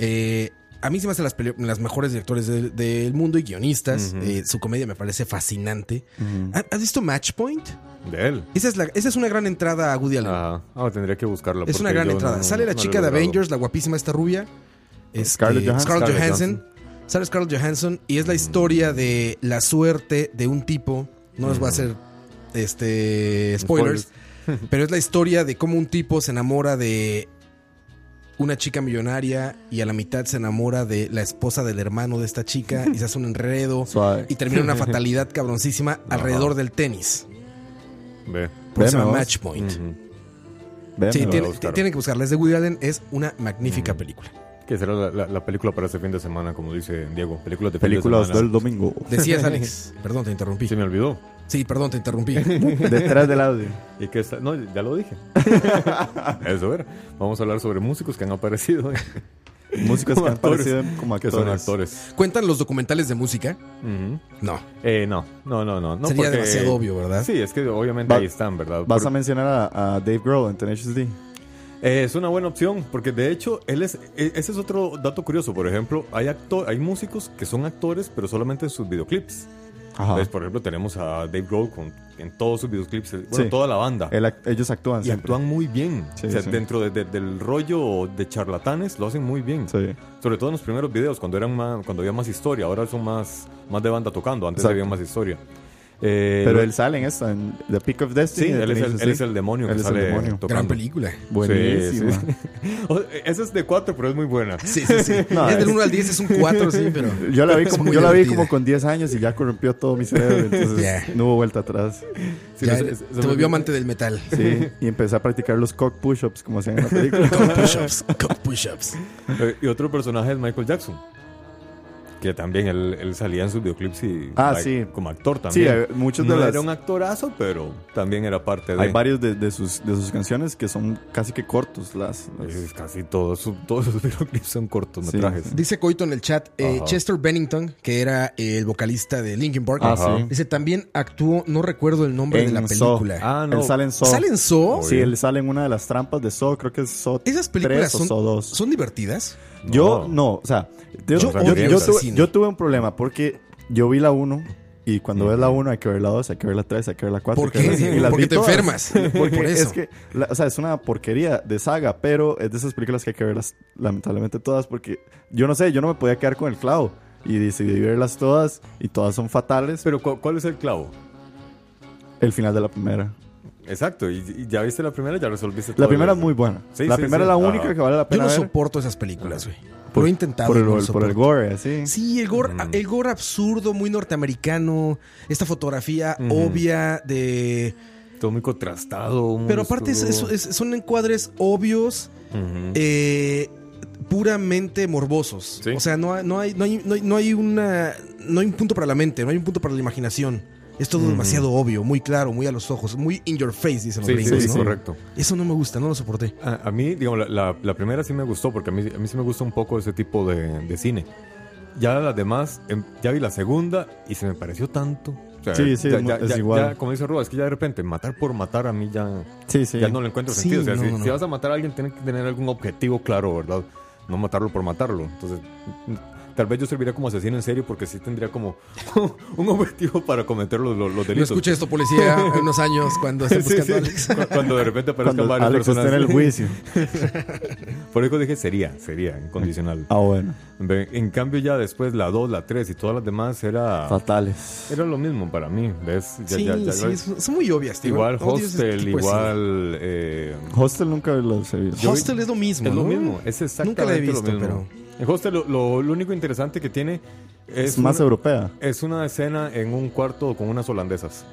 Eh, a mí se me hacen las, mejores directores del, mundo y guionistas. Eh, su comedia me parece fascinante. Ujú. ¿Ha- ¿Has visto Match Point? De él. Esa es, la- esa es una gran entrada a Woody Allen. Ah, tendría que buscarla. Es una gran entrada. no- Sale la no chica de. Avengers, la guapísima esta rubia. Este, Scarlett Johansson. Scarlett Scarlett Johansson. Sale Scarlett Johansson y es la historia de la suerte de un tipo. No les voy a hacer este spoilers, pero es la historia de cómo un tipo se enamora de una chica millonaria y a la mitad se enamora de la esposa del hermano de esta chica y se hace un enredo [LAUGHS] Suave. y termina una [LAUGHS] fatalidad cabroncísima alrededor del tenis. Ve. Por eso se llama. Match Point. Sí, a tiene- tienen que buscarla. Es de Woody Allen. Es una magnífica película. Que será la, la- la película para este fin de semana, como dice Diego. Películas de de Películas semana. del domingo. Decías, Alex. [LAUGHS] Perdón, te interrumpí. Se me olvidó. Sí, perdón, te interrumpí. [LAUGHS] Detrás del audio. ¿Y qué está? No, ya lo dije. [LAUGHS] Eso era. Vamos a hablar sobre músicos que han aparecido. [LAUGHS] Músicos que Como han actores, aparecido como que son actores. ¿Cuentan los documentales de música? No. Eh, no, no, no, no. no Sería porque- demasiado obvio, ¿verdad? Sí, es que obviamente Va- ahí están, ¿verdad? Vas Por- a mencionar a, a Dave Grohl en Tenacious D. Eh, es una buena opción, porque de hecho, él es, e- ese es otro dato curioso. Por ejemplo, hay, actor, hay músicos que son actores, pero solamente en sus videoclips. Ajá. Entonces, por ejemplo, tenemos a Dave Grohl con, en todos sus videoclips, eh, bueno, Sí. toda la banda. Ellos actúan y siempre. actúan muy bien. Sí, o sea, sí. dentro de- de- del rollo de charlatanes, lo hacen muy bien. Sí. Sobre todo en los primeros videos, cuando eran más, cuando había más historia. Ahora son más, más de banda tocando. Antes Exacto. había más historia. Eh, Pero él sale en esta, en The Peak of Sí, Destiny. de él es, el, él es el demonio Él que es el sale demonio. tocando. Gran película. Buenísimo. Sí, sí. [LAUGHS] O- Esa es de 4, pero es muy buena. [LAUGHS] Sí, sí, sí. [LAUGHS] No, es del es- 1 al 10, es un 4, sí, pero. Yo la vi como, yo la vi como con 10 años y ya corrompió todo mi cerebro. Entonces Ya. no hubo vuelta atrás. Sí, Ya, no, es- es- te volvió amante del metal. Sí. y empecé a practicar los cock push-ups como hacían en la película. Cock push-ups. Cock push-ups. Eh, Y otro personaje es Michael Jackson. Que también él, él salía en sus videoclips y Ah, like, sí. como actor Sí, también. muchos de no las- era un actorazo, pero también era parte de... Hay varios de, de sus, de sus canciones que son casi que cortos. Las, las- Es casi todos, su- todos sus [LAUGHS] videoclips son cortometrajes. Dice Coito en el chat, eh. Chester Bennington, que era el vocalista de Linkin Park, Ah, Ajá. sí. dice también actuó, no recuerdo el nombre de la película. Ah, no. Él sale en Saw. ¿Sale en Saw? Sí, él sale en una de las trampas de Saw. Creo que es Saw Esas películas 3 o son, Saw 2. son divertidas. Yo no, o sea, yo, Yo tuve, cine. yo tuve un problema porque yo vi la 1 y cuando ves la 1 hay que ver la 2, hay que ver la 3, hay que ver la 4. ¿Por qué? Porque te enfermas. [LAUGHS] Porque Por eso. es que, la- o sea, es una porquería de saga, pero es de esas películas que hay que verlas lamentablemente todas porque yo no sé, yo no me podía quedar con el clavo y decidí verlas todas y todas son fatales. Pero ¿cu- ¿cuál es el clavo? El final de la primera. Exacto, y, y ya viste la primera, ya resolviste La todo primera el- es muy buena. Sí, la sí, primera sí. es la Ajá. única que vale la Yo pena no ver. soporto esas películas, güey. Por- Lo he intentado. Por el, no por gore, así. Sí, el gore, el gore absurdo, muy norteamericano. Esta fotografía obvia de. Todo muy contrastado. muy Pero aparte es- es- es- son encuadres obvios, eh, puramente morbosos. Sí. O sea, no hay, no, hay, no, hay, no hay- no hay una. No hay un punto para la mente, no hay un punto para la imaginación. Es todo demasiado obvio, muy claro, muy a los ojos, muy in your face, dicen los Sí, gringos, sí, ¿no? correcto. Eso no me gusta, no lo soporté. A, a mí, digamos, la, la- la primera sí me gustó, porque a mí, a mí sí me gusta un poco ese tipo de, de cine. Ya las demás, em, ya vi la segunda y se me pareció tanto. O sea, Sí, sí, ya, ya- es ya- igual. ya, como dice Roa, es que ya de repente matar por matar a mí ya, Sí, sí. ya no le encuentro Sí, sentido. O sea, no, si, no, no. si vas a matar a alguien, tienes que tener algún objetivo claro, ¿verdad? No matarlo por matarlo. Entonces, tal vez yo serviría como asesino en serio porque sí tendría como [LAUGHS] un objetivo para cometer los, los, los No delitos. escuche esto, policía, en [LAUGHS] unos años cuando estén Sí, buscando sí. a Alex. Cu- Cuando de repente aparezcan Cuando varias Alex personas. esté en el juicio. Por eso dije sería, sería, incondicional. Ah, bueno. En cambio ya después la 2, la 3 y todas las demás era, Fatales. era lo mismo para mí, ¿ves? Ya- Sí, ya- ya- sí, son- son muy obvias, tío. igual ese Hostel, cine. igual... eh, Hostel nunca los he visto. Hostel es lo mismo, es lo ¿no? mismo, es exactamente Nunca la he visto, lo mismo. En Hostel lo, lo- lo único interesante que tiene es, Es más una, europea. es una escena en un cuarto con unas holandesas.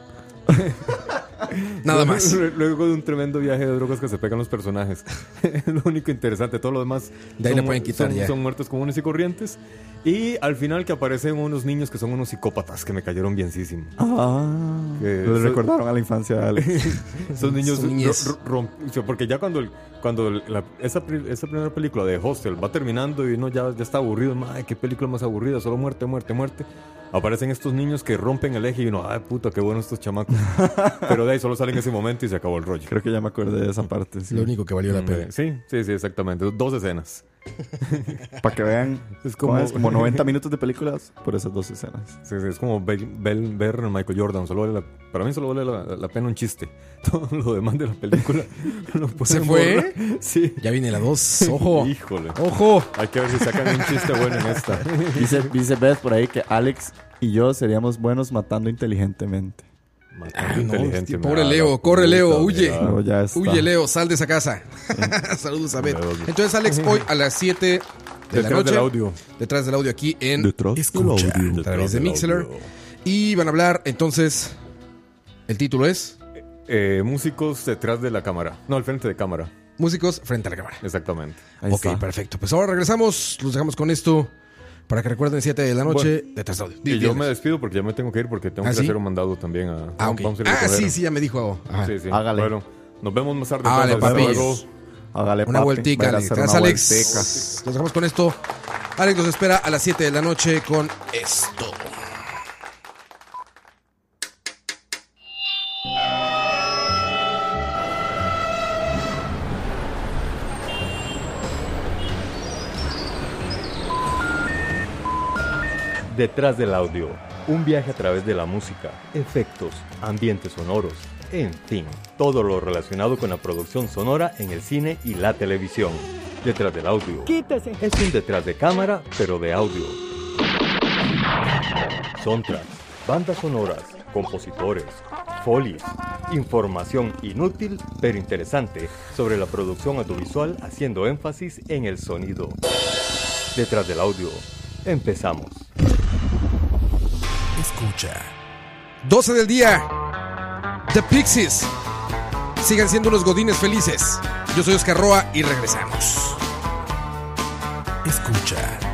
[LAUGHS] [LAUGHS] Nada más. [LAUGHS] Luego de un tremendo viaje de drogas que se pegan los personajes. [LAUGHS] es lo único interesante. Todo lo demás De ahí son, le pueden quitar son- ya. son muertes comunes y corrientes. Y al final que aparecen unos niños que son unos psicópatas que me cayeron bienísimo. Ah. Recordaron a la infancia. Esos niños porque ya cuando el- cuando la- esa, pri- esa primera película de Hostel va terminando y uno ya, ya está aburrido, madre, qué película más aburrida, solo muerte, muerte, muerte. Aparecen estos niños que rompen el eje y uno, ay puta, qué bueno estos chamacos. Pero de ahí solo salen en ese momento y se acabó el rollo. Creo que ya me acordé de esa parte. Sí. Lo único que valió la pena. Eh, Sí, sí, sí, exactamente. Dos escenas. [LAUGHS] Para que vean. Es como, como- es? como 90 minutos de películas por esas dos escenas. Sí, sí, es como ver, ver- ver a Michael Jordan. Solo vale la- para mí solo vale la, la pena un chiste. [LAUGHS] Todo lo demás de la película [LAUGHS] lo ¿Se fue? borrar. Sí. Ya viene la 2. Ojo. Híjole. Ojo. Hay que ver si sacan un chiste bueno en esta. Dice, dice Beth por ahí que Alex y yo seríamos buenos matando inteligentemente. Inteligente, pobre la Leo, corre, Leo, huye. Huye, Leo, sal de esa casa. [LAUGHS] Saludos a Beth. Entonces, Alex, [LAUGHS] hoy a las 7 de la Detrás noche. del audio. Detrás del audio aquí en Detrás del Escucha. audio. A través de Mixler. Y van a hablar, entonces. El título es Eh, músicos detrás de la cámara. No, al frente de cámara. Músicos frente a la cámara. Exactamente. Ahí ok, está. perfecto. Pues ahora regresamos. Los dejamos con esto. Para que recuerden 7 de la noche. detrás del audio. Y yo me despido porque ya me tengo que ir porque tengo ¿Ah, que sí? hacer un mandado también a. Ah, ok. vamos a ir a Ah, sí, sí, ya me dijo. Ajá. Sí, sí. Hágale. Bueno, nos vemos más tarde. Hágale, entonces. papi. Hasta luego. Hágale, Una papi. vueltica, Gracias, Alex. Los dejamos con esto. Alex nos espera a las 7 de la noche con esto. Detrás del audio, un viaje a través de la música, efectos, ambientes sonoros, en fin, todo lo relacionado con la producción sonora en el cine y la televisión. Detrás del audio. Es un detrás de cámara, pero de audio. Soundtracks, bandas sonoras, compositores, folies, información inútil pero interesante sobre la producción audiovisual haciendo énfasis en el sonido. Detrás del audio, empezamos. Escucha. 12 del día. The Pixies. Sigan siendo unos godines felices. Yo soy Oscar Roa y regresamos. Escucha.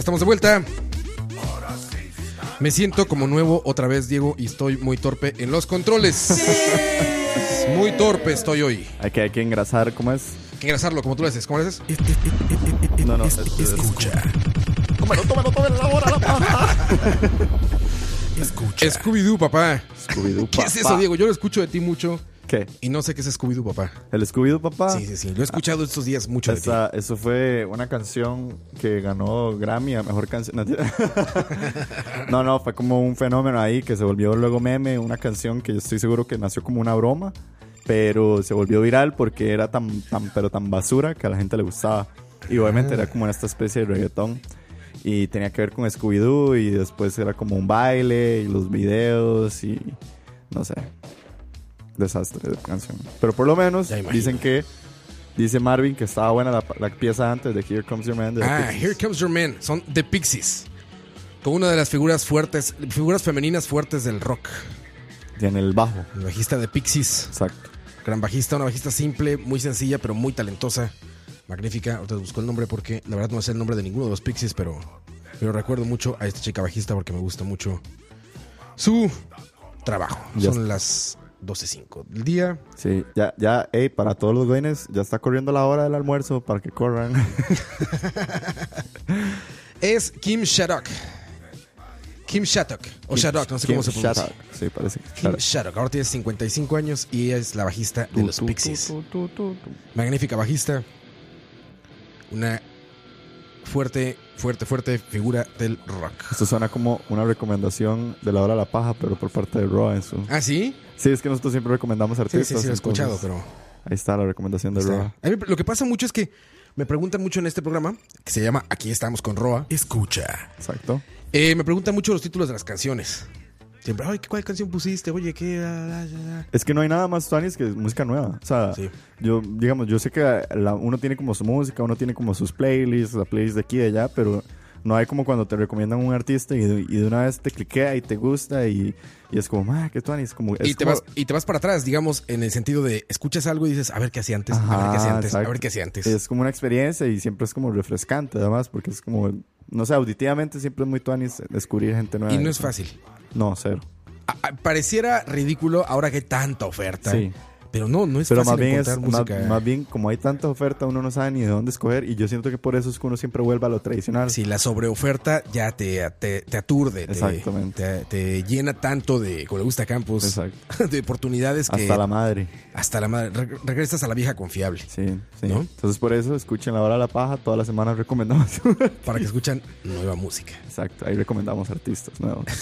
Ya estamos de vuelta. Me siento como nuevo otra vez, Diego, y estoy muy torpe en los controles. Muy torpe estoy hoy. Hay que, hay que engrasar, ¿cómo es? Hay que engrasarlo, como tú lo haces. ¿Cómo lo haces? No, no, es- es- Escucha. Tómalo, tómalo, tómalo, la hora, la paja. [LAUGHS] Escucha. Scooby-Doo, papá. Scooby-Doo, ¿Qué es papá. eso, Diego? Yo lo escucho de ti mucho ¿Qué? y no sé qué es Scooby-Doo, papá. ¿El Scooby-Doo, papá? Sí, sí, sí. Lo he escuchado estos días mucho de ti. Esa- eso fue una canción que ganó Grammy a mejor canción. [LAUGHS] No, no, fue como un fenómeno ahí que se volvió luego meme. Una canción que yo estoy seguro que nació como una broma, pero se volvió viral porque era tan, tan, pero tan basura que a la gente le gustaba. Y obviamente era como esta especie de reggaetón. Y tenía que ver con Scooby-Doo y después era como un baile y los videos y no sé. Desastre de canción. Pero por lo menos dicen que Dice Marvin que estaba buena la, la pieza antes de Here Comes Your Man. de The Ah, Pixies. Here Comes Your Man. Son The Pixies. Con una de las figuras fuertes, figuras femeninas fuertes del rock. Tiene el bajo. El bajista de Pixies. Exacto. Gran bajista, una bajista simple, muy sencilla, pero muy talentosa. Magnífica. Ahorita busco el nombre porque la verdad no sé el nombre de ninguno de los Pixies, pero, pero recuerdo mucho a esta chica bajista porque me gusta mucho su trabajo. Ya Son las 12.05 del día. Sí, ya, ya, hey, para todos los güeyes, ya está corriendo la hora del almuerzo para que corran. [LAUGHS] Es Kim Shattuck. Kim Shattuck. O Shattuck, no sé cómo se Kim pronuncia. Sí, parece que Kim. Shattuck. Ahora tiene 55 años y ella es la bajista de los Pixies. Magnífica bajista. Una fuerte, fuerte, fuerte figura del rock. Esto suena como una recomendación de la hora de la paja, pero por parte de Raw en su... ¿Ah, sí? Sí, es que nosotros siempre recomendamos Sí, artistas. sí, sí, lo he escuchado, pero... Ahí está la recomendación de Raw. A mí lo que pasa mucho es que me preguntan mucho en este programa, que se llama Aquí estamos con Roa. Escucha. Exacto. Eh, me preguntan mucho los títulos de las canciones. Siempre, ay, ¿cuál canción pusiste? Oye, ¿qué? Ah, ah, ah, ah". Es que no hay nada más tuanis que música nueva. O sea, Sí. yo, digamos, yo sé que la- uno tiene como su música, uno tiene como sus playlists, la playlist de aquí y de allá, pero no hay como cuando te recomiendan un artista y de, y de una vez te cliquea y te gusta y, y es como, ah, qué tuanis. Como, es Y te, como- vas, y te vas para atrás, digamos, en el sentido de escuchas algo y dices, a ver qué hacía antes, a ver qué hacía antes, a ver qué hacía antes. Es como una experiencia y siempre es como refrescante, además, porque es como, no sé, auditivamente siempre es muy tuanis descubrir gente nueva. y no es fácil. No, cero. A- a- pareciera ridículo ahora que hay tanta oferta. Sí. Pero no, no es Pero fácil más bien, es, encontrar más, música. más bien, como hay tanta oferta, uno no sabe ni de dónde escoger. Y yo siento que por eso es que uno siempre vuelve a lo tradicional. Si la sobreoferta ya te, te, te aturde, te- Exactamente. Te, te llena tanto de, como le gusta a Campos, Exacto. [LAUGHS] de oportunidades que Hasta la madre. hasta la madre, re- regresas a la vieja confiable Sí, sí. ¿No? Entonces, por eso, escuchen La Hora de la Paja. Todas las semanas recomendamos. [LAUGHS] para que escuchan nueva música. Exacto. Ahí recomendamos artistas nuevos. [LAUGHS]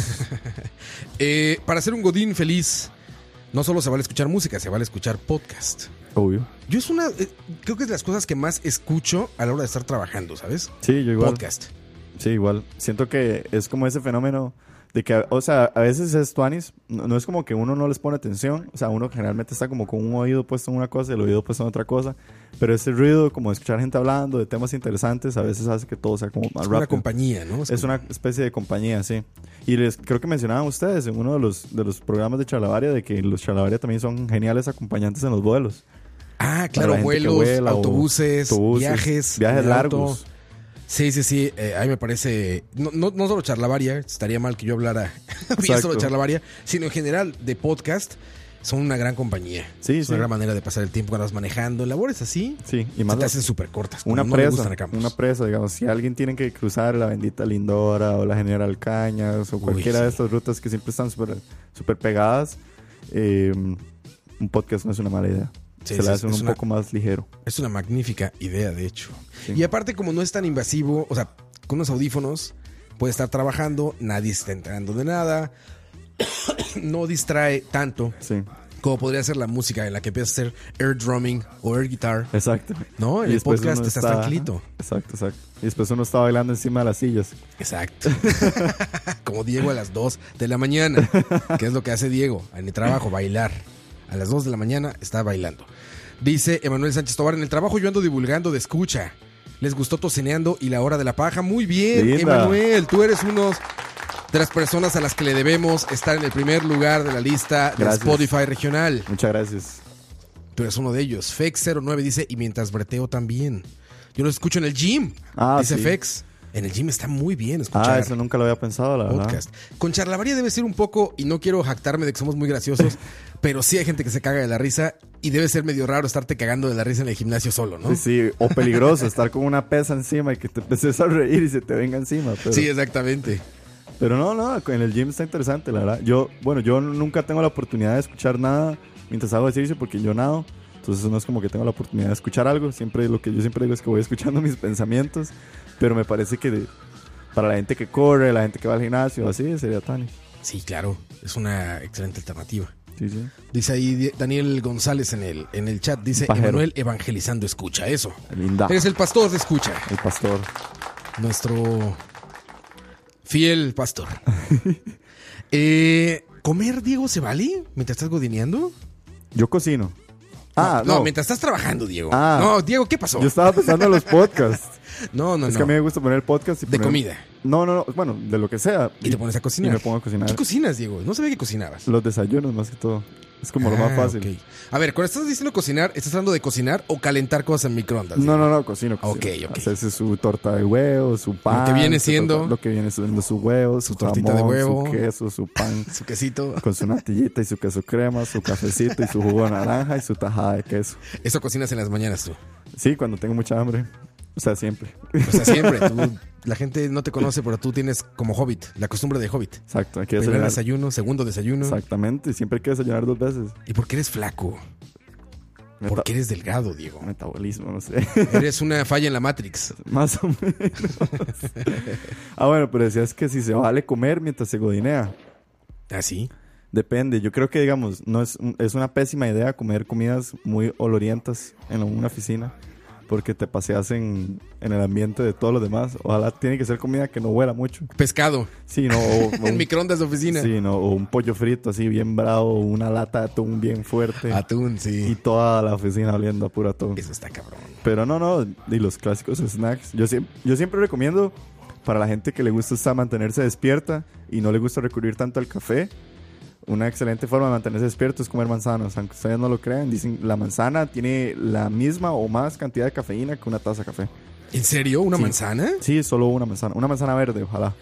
Eh, para ser un Godín feliz, no solo se vale escuchar música, se vale escuchar podcast. Obvio. Yo es una, eh, creo que es de las cosas que más escucho a la hora de estar trabajando, ¿sabes? Sí, yo igual. Podcast. Sí, igual. Siento que es como ese fenómeno. De que, o sea, a veces es tuanis, no, no es como que uno no les pone atención, o sea, uno generalmente está como con un oído puesto en una cosa y el oído puesto en otra cosa, pero ese ruido, como de escuchar gente hablando de temas interesantes, a veces hace que todo sea como más Es una rápido. compañía, ¿no? Es una especie de compañía, sí. Y les, creo que mencionaban ustedes en uno de los, de los programas de Charlavaria de que los Charlavaria también son geniales acompañantes en los vuelos. Ah, claro, vuelos, vuela autobuses, autobuses, viajes. viajes auto. Sí, sí, sí. eh, a mí me parece. No, no, no solo charlavaria, estaría mal que yo hablara [LAUGHS] Exacto. solo charlavaria, sino en general de podcast. Son una gran compañía. Sí, es sí. una gran manera de pasar el tiempo cuando vas manejando. Labores así, Sí, y se más te las- hacen súper cortas. una no presa, una presa, digamos, si alguien tiene que cruzar la bendita Lindora o la General Cañas o cualquiera de sí. estas rutas que siempre están súper súper pegadas, eh, un podcast no es una mala idea. Sí, Se la es- hace es un una- poco más ligero. Es una magnífica idea, de hecho. Sí. Y aparte, como no es tan invasivo, o sea, con unos audífonos, puede estar trabajando, nadie se está enterando de nada, [COUGHS] no distrae tanto Sí, como podría ser la música en la que empiezas a hacer air drumming o air guitar. exacto. No, en Y el después podcast estás está- tranquilito. Exacto, exacto. Y después uno está bailando encima de las sillas. Exacto. [LAUGHS] Como Diego a las 2 de la mañana, que es lo que hace Diego en el trabajo, bailar. A las 2 de la mañana está bailando. Dice Emanuel Sánchez Tobar, en el trabajo yo ando divulgando de escucha. Les gustó tocineando y la hora de la paja. Muy bien. Emanuel, tú eres uno de las personas a las que le debemos estar en el primer lugar de la lista de. Spotify regional. Muchas gracias. Tú eres uno de ellos. Fex09 dice, y mientras breteo también. Yo lo escucho en el gym. Ah, dice sí. Fex. En el gym está muy bien escuchar Ah, eso nunca lo había pensado, la verdad. podcast. Con charlavaria debe ser un poco, y no quiero jactarme de que somos muy graciosos, [LAUGHS] pero sí hay gente que se caga de la risa y debe ser medio raro estarte cagando de la risa en el gimnasio solo, ¿no? Sí, sí, o peligroso [LAUGHS] estar con una pesa encima y que te empeces a reír y se te venga encima. Pero, Sí, exactamente. pero no, no, en el gym está interesante, la verdad. Yo, bueno, yo nunca tengo la oportunidad de escuchar nada mientras hago ejercicio porque yo nado. Entonces no es como que tengo la oportunidad de escuchar algo. Siempre lo que yo siempre digo es que voy [LAUGHS] escuchando mis pensamientos. Pero me parece que para la gente que corre, la gente que va al gimnasio, así sería tan. Sí, claro, es una excelente alternativa. Sí, sí. Dice ahí Daniel González en el, en el chat, dice. Emanuel evangelizando escucha, eso. Linda. Eres el pastor de escucha, El pastor. nuestro fiel pastor. [LAUGHS] Eh, ¿Comer, Diego, se vale mientras estás godineando? Yo cocino. Ah, no, no. mientras estás trabajando, Diego. Ah. no, Diego, ¿qué pasó? Yo estaba pensando en los podcasts. [LAUGHS] No, no, es no. que a mí me gusta poner podcast y De comida. No, no, no. Bueno, de lo que sea. Y te pones a cocinar. Y me pongo a cocinar. ¿Qué cocinas, Diego? No sabía que cocinabas. Los desayunos, más que todo. Es como lo más Ah, fácil. ok. A ver, cuando estás diciendo cocinar, ¿estás hablando de cocinar o calentar cosas en microondas? No, no, no, cocino. cocino. Ok, ok. Hacerse su torta de huevo, su pan. que viene su siendo- Lo que viene siendo su huevo, su, tortita de jamón, huevo. Su queso, su pan. [LAUGHS] Su quesito. con su natillita y su queso crema, su cafecito y su jugo de naranja y su tajada de queso. Eso cocinas en las mañanas tú. Sí, cuando tengo mucha hambre. O sea, siempre. O sea, siempre. [LAUGHS] tú- la gente no te conoce, pero tú tienes como hobbit, la costumbre de hobbit. Exacto. Hay que Primer desayunar. desayuno, segundo desayuno. Exactamente. Siempre hay que desayunar dos veces. ¿Y por qué eres flaco? Meta- ¿Por qué eres delgado, Diego? Metabolismo, no sé. Eres una falla en la Matrix. [LAUGHS] Más o menos. ah, bueno, pero decías que si se vale comer mientras se godinea. ¿Ah, sí? Depende. Yo creo que, digamos, no es, es una pésima idea comer comidas muy olorientas en una oficina. Porque te paseas en, en el ambiente de todos los demás. Ojalá tiene que ser comida que no huela mucho. Pescado. Sí, no. O, [LAUGHS] o un, microondas de oficina. sí, no, o un pollo frito así bien bravo. Una lata de atún bien fuerte. Atún, Y sí. toda la oficina oliendo a puro atún. Eso está cabrón. Pero no, no, y los clásicos snacks. Yo siempre, yo siempre recomiendo para la gente que le gusta mantenerse despierta y no le gusta recurrir tanto al café. Una excelente forma de mantenerse despierto es comer manzanas. Aunque ustedes no lo crean, dicen la manzana tiene la misma o más cantidad de cafeína que una taza de café. ¿En serio? ¿Una Sí. manzana? Sí, solo una manzana. Una manzana verde, ojalá.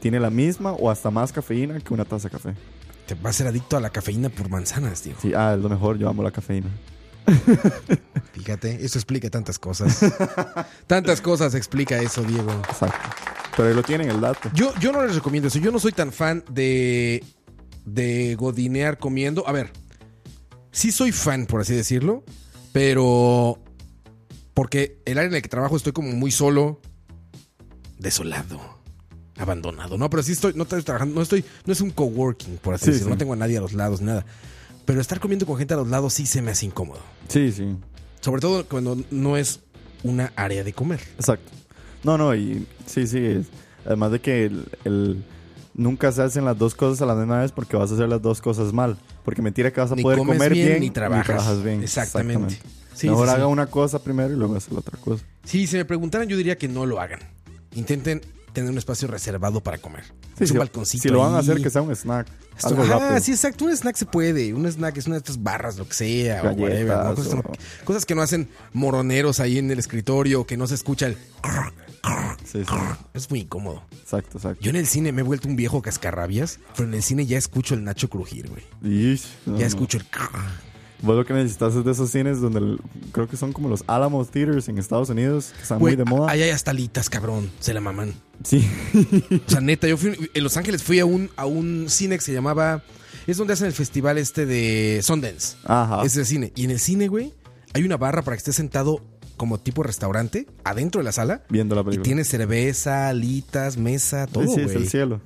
Tiene la misma o hasta más cafeína que una taza de café. Te vas a ser adicto a la cafeína por manzanas, Diego. Sí, ah, es lo mejor. Yo amo la cafeína. [LAUGHS] Fíjate, eso explica tantas cosas. [LAUGHS] tantas cosas explica eso, Diego. Exacto. Pero ahí lo tienen, el dato. Yo, yo no les recomiendo eso. Yo no soy tan fan de, de godinear comiendo. A ver, sí soy fan, por así decirlo, pero porque el área en el que trabajo estoy como muy solo, desolado, abandonado. No, pero sí estoy, no estoy trabajando, no estoy, no es un coworking, por así Sí, decirlo. sí. No tengo a nadie a los lados, nada. Pero estar comiendo con gente a los lados sí se me hace incómodo. Sí, sí. Sobre todo cuando no es una área de comer. Exacto. No, no, y sí, sí. además de que el, el- nunca se hacen las dos cosas a la misma vez porque vas a hacer las dos cosas mal. Porque mentira que vas a Ni poder comes comer bien, bien, ni trabajas. bien. Exactamente. Sí, Mejor sí, sí. haga una cosa primero y luego hace la otra cosa. Sí, si me preguntaran, yo diría que no lo hagan. Intenten tener un espacio reservado para comer. Sí, Es si, un balconcito. si lo van a hacer, que sea un snack. Esto- algo ah, sí, exacto. Un snack se puede. Un snack es una de estas barras, lo que sea. o Galletas, whatever, ¿no? cosas, o- no- cosas que no hacen moroneros ahí en el escritorio, que no se escucha el... Sí, sí. Es muy incómodo. Exacto, exacto. Yo en el cine me he vuelto un viejo cascarrabias, pero en el cine ya escucho el Nacho crujir, güey. Ish, no, Ya escucho el... Vos lo que necesitas es de esos cines donde el- creo que son como los Alamo Theaters en Estados Unidos, que están Güey, muy de moda. Ahí hay hasta alitas, cabrón. Se la maman. Sí. O sea, neta, yo fui en Los Ángeles fui a un, a un cine que se llamaba. Es donde hacen el festival este de Sundance. Ajá. Es el cine. Y en el cine, güey, hay una barra para que estés sentado como tipo restaurante adentro de la sala. Viendo la Y película. tiene cerveza, alitas, mesa, todo, Sí, sí, es güey. el cielo.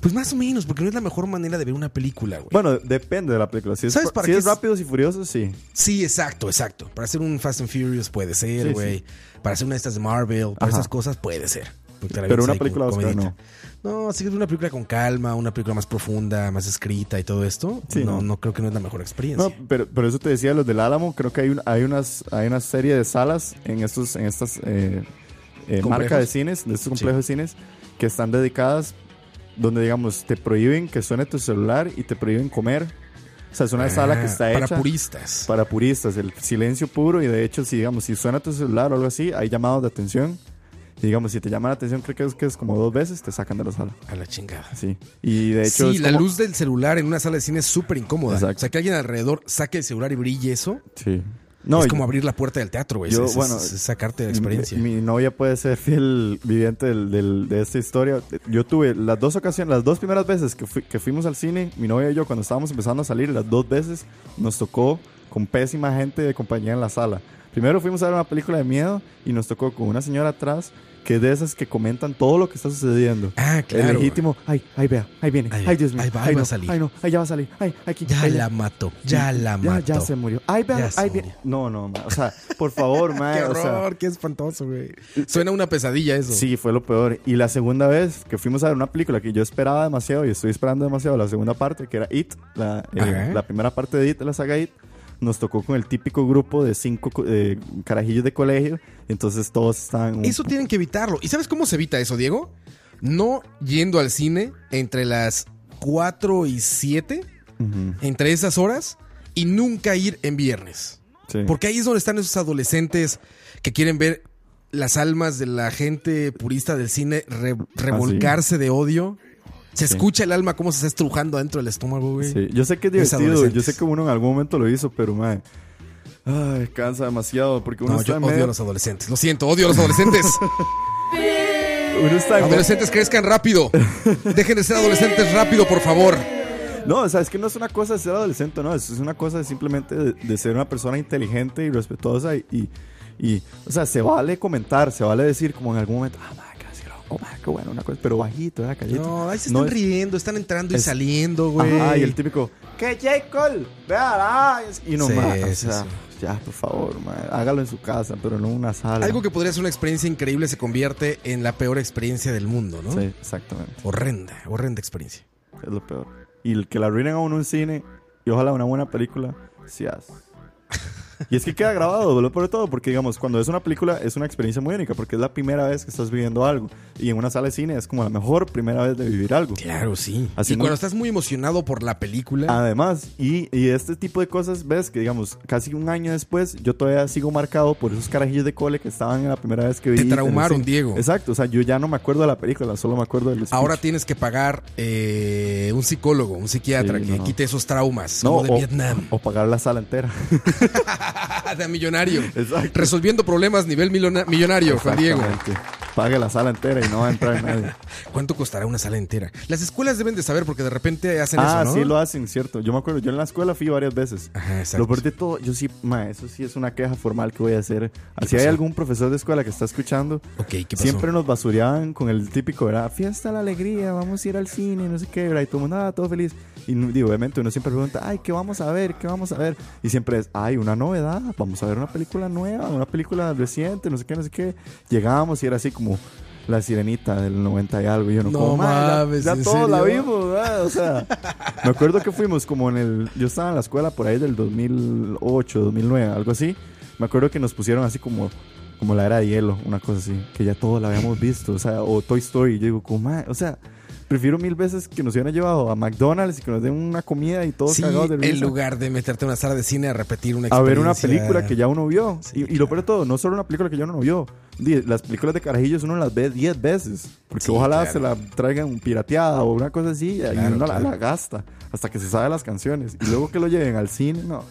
Pues más o menos, porque no es la mejor manera de ver una película, güey. Bueno, depende de la película. Si es, ¿Sabes para si qué es? Rápidos y Furiosos, sí. Sí, exacto, exacto. Para hacer un Fast and Furious puede ser, Sí, güey. sí. Para hacer una de estas de Marvel, para Ajá. esas cosas puede ser. Pero una película Oscar, comidita. No, que es una película con calma, una película más profunda, más escrita y todo esto. Sí, no, no. no creo que no es la mejor experiencia. No, pero, pero eso te decía, los del Álamo, creo que hay, un- hay, unas, hay una serie de salas en, estos, en estas eh, eh, marcas de cines, de estos complejos de cines, que están dedicadas donde, digamos, te prohíben que suene tu celular y te prohíben comer. O sea, es una sala que Ah, está para hecha puristas. para puristas, el silencio puro y de hecho, si digamos, si suena tu celular o algo así, hay llamados de atención. Y digamos, si te llaman la atención, creo que es, que es como dos veces, te sacan de la sala. A la chingada. Sí. Y de hecho, sí, es la como- luz del celular en una sala de cine es súper incómoda. Exacto. O sea, que alguien alrededor saque el celular y brille eso. Sí. No, es como abrir la puerta del teatro, güey. Yo, Es- es- bueno, es sacarte de la experiencia. Mi, mi novia puede ser fiel viviente del- del- de esta historia. Yo tuve las dos ocasiones, las dos primeras veces que, fui- que fuimos al cine, mi novia y yo, cuando estábamos empezando a salir, las dos veces nos tocó con pésima gente de compañía en la sala. Primero fuimos a ver una película de miedo y nos tocó con una señora atrás que es de esas que comentan todo lo que está sucediendo. Ah, claro. El legítimo, ay, ay, vea, ahí viene, Ahí- ay, Dios mío, ahí va, ay, ahí va no, a salir. ay, no, ay, ya va a salir, ay, aquí, Ya ay, la mató, ya la ya, mató. ya se murió. Ay, vea, Ya ay, viene. No, no, ma, o sea, por favor, [LAUGHS] ma, Qué o sea, horror, qué espantoso, güey. Suena una pesadilla eso. Sí, fue lo peor. Y la segunda vez que fuimos a ver una película que yo esperaba demasiado y estoy esperando demasiado, la segunda parte, que era It, la, eh, la primera parte de It, la saga It, nos tocó con el típico grupo de cinco co- eh, carajillos de colegio. Entonces todos estaban... Eso tienen que evitarlo. ¿Y sabes cómo se evita eso, Diego? No yendo al cine entre las 4 y 7, Ujú, entre esas horas, y nunca ir en viernes. sí. Porque ahí es donde están esos adolescentes que quieren ver las almas de la gente purista del cine re- revolcarse de odio. Se Sí. escucha el alma cómo se está estrujando adentro del estómago, güey. Sí, Yo sé que es divertido, yo sé que uno en algún momento lo hizo, pero mae, ay, cansa demasiado porque uno No, está yo en odio medio- a los adolescentes. Lo siento, odio a los adolescentes. [LAUGHS] uno está en medio- adolescentes crezcan rápido. Dejen de ser adolescentes rápido, por favor. No, o sea, es que no es una cosa de ser adolescente, no, es es una cosa de simplemente de, de ser una persona inteligente y respetuosa y, y, y, o sea, se vale comentar, se vale decir como en algún momento, ah, qué loco, madre, qué bueno, una cosa, pero bajito, ¿verdad? No, ahí se están es- riendo, están entrando y saliendo, güey. Ajá, y el típico, que J. Cole, vea, y no Sí, más, o sea, ya, por favor, madre, hágalo en su casa, pero no en una sala. Algo que podría ser una experiencia increíble se convierte en la peor experiencia del mundo, ¿no? Sí, exactamente, Horrenda, horrenda experiencia. es lo peor. Y el que la arruinen a uno en cine y ojalá una buena película, haz. [LAUGHS] Y es que queda grabado, lo peor de todo, porque digamos, cuando es una película es una experiencia muy única, porque es la primera vez que estás viviendo algo. Y en una sala de cine es como la mejor primera vez de vivir algo. Claro, sí. Así y muy- cuando estás muy emocionado por la película, Además, y, y este tipo de cosas, ves que digamos, casi un año después, yo todavía sigo marcado por esos carajillos de cole que estaban en la primera vez que vi. Te traumaron. Diego. Exacto, o sea, yo ya no me acuerdo de la película, solo me acuerdo del ahora tienes que pagar eh, un psicólogo, un psiquiatra Sí, que no. quite esos traumas, no, como de o, Vietnam. o pagar la sala entera. [LAUGHS] [LAUGHS] de millonario. Exacto. Resolviendo problemas nivel millonario, Juan Diego. Pague la sala entera y no va a entrar nadie. [LAUGHS] ¿Cuánto costará una sala entera? Las escuelas deben de saber porque de repente hacen ah, eso, ¿no? sí lo hacen, cierto. Yo me acuerdo, yo en la escuela fui varias veces. Ajá, exacto. Lo peor de todo, yo sí, ma, eso sí es una queja formal que voy a hacer. Así hay algún profesor de escuela que está escuchando, Ok, ¿qué pasó? siempre nos basureaban con el típico, ¿verdad? Fiesta la alegría, vamos a ir al cine, no sé qué, ¿verdad? Y todo mundo, ah, todo feliz. Y digo, obviamente uno siempre pregunta, ay, ¿qué vamos a ver? ¿Qué vamos a ver? Y siempre es, ay, una novedad, vamos a ver una película nueva, una película reciente, no sé qué, no sé qué. Llegábamos y era así como, La sirenita del 90 y algo. Y yo no, No como, "Ma, ya- mames, ya, ¿en todos la vimos, ¿verdad? O sea, [LAUGHS] me acuerdo que fuimos como en el. Yo estaba en la escuela por ahí del 2008, 2009, algo así. Me acuerdo que nos pusieron así como. Como la era de hielo, una cosa así, que ya todos la habíamos visto, o sea, o Toy Story. Yo digo, como, o sea, prefiero mil veces que nos hubieran llevado a McDonald's y que nos den una comida y todos Sí, cagados de en lugar de meterte a una sala de cine a repetir una a ver una experiencia. película que ya uno vio. Sí, y, y lo peor de todo, no solo una película que ya uno no vio. Las películas de carajillos uno las ve 10 veces. Porque Sí, ojalá claro. se la traigan pirateada o una cosa así. y Claro, uno la- claro. la, gasta hasta que se sabe las canciones. Y luego que lo lleven al cine, no.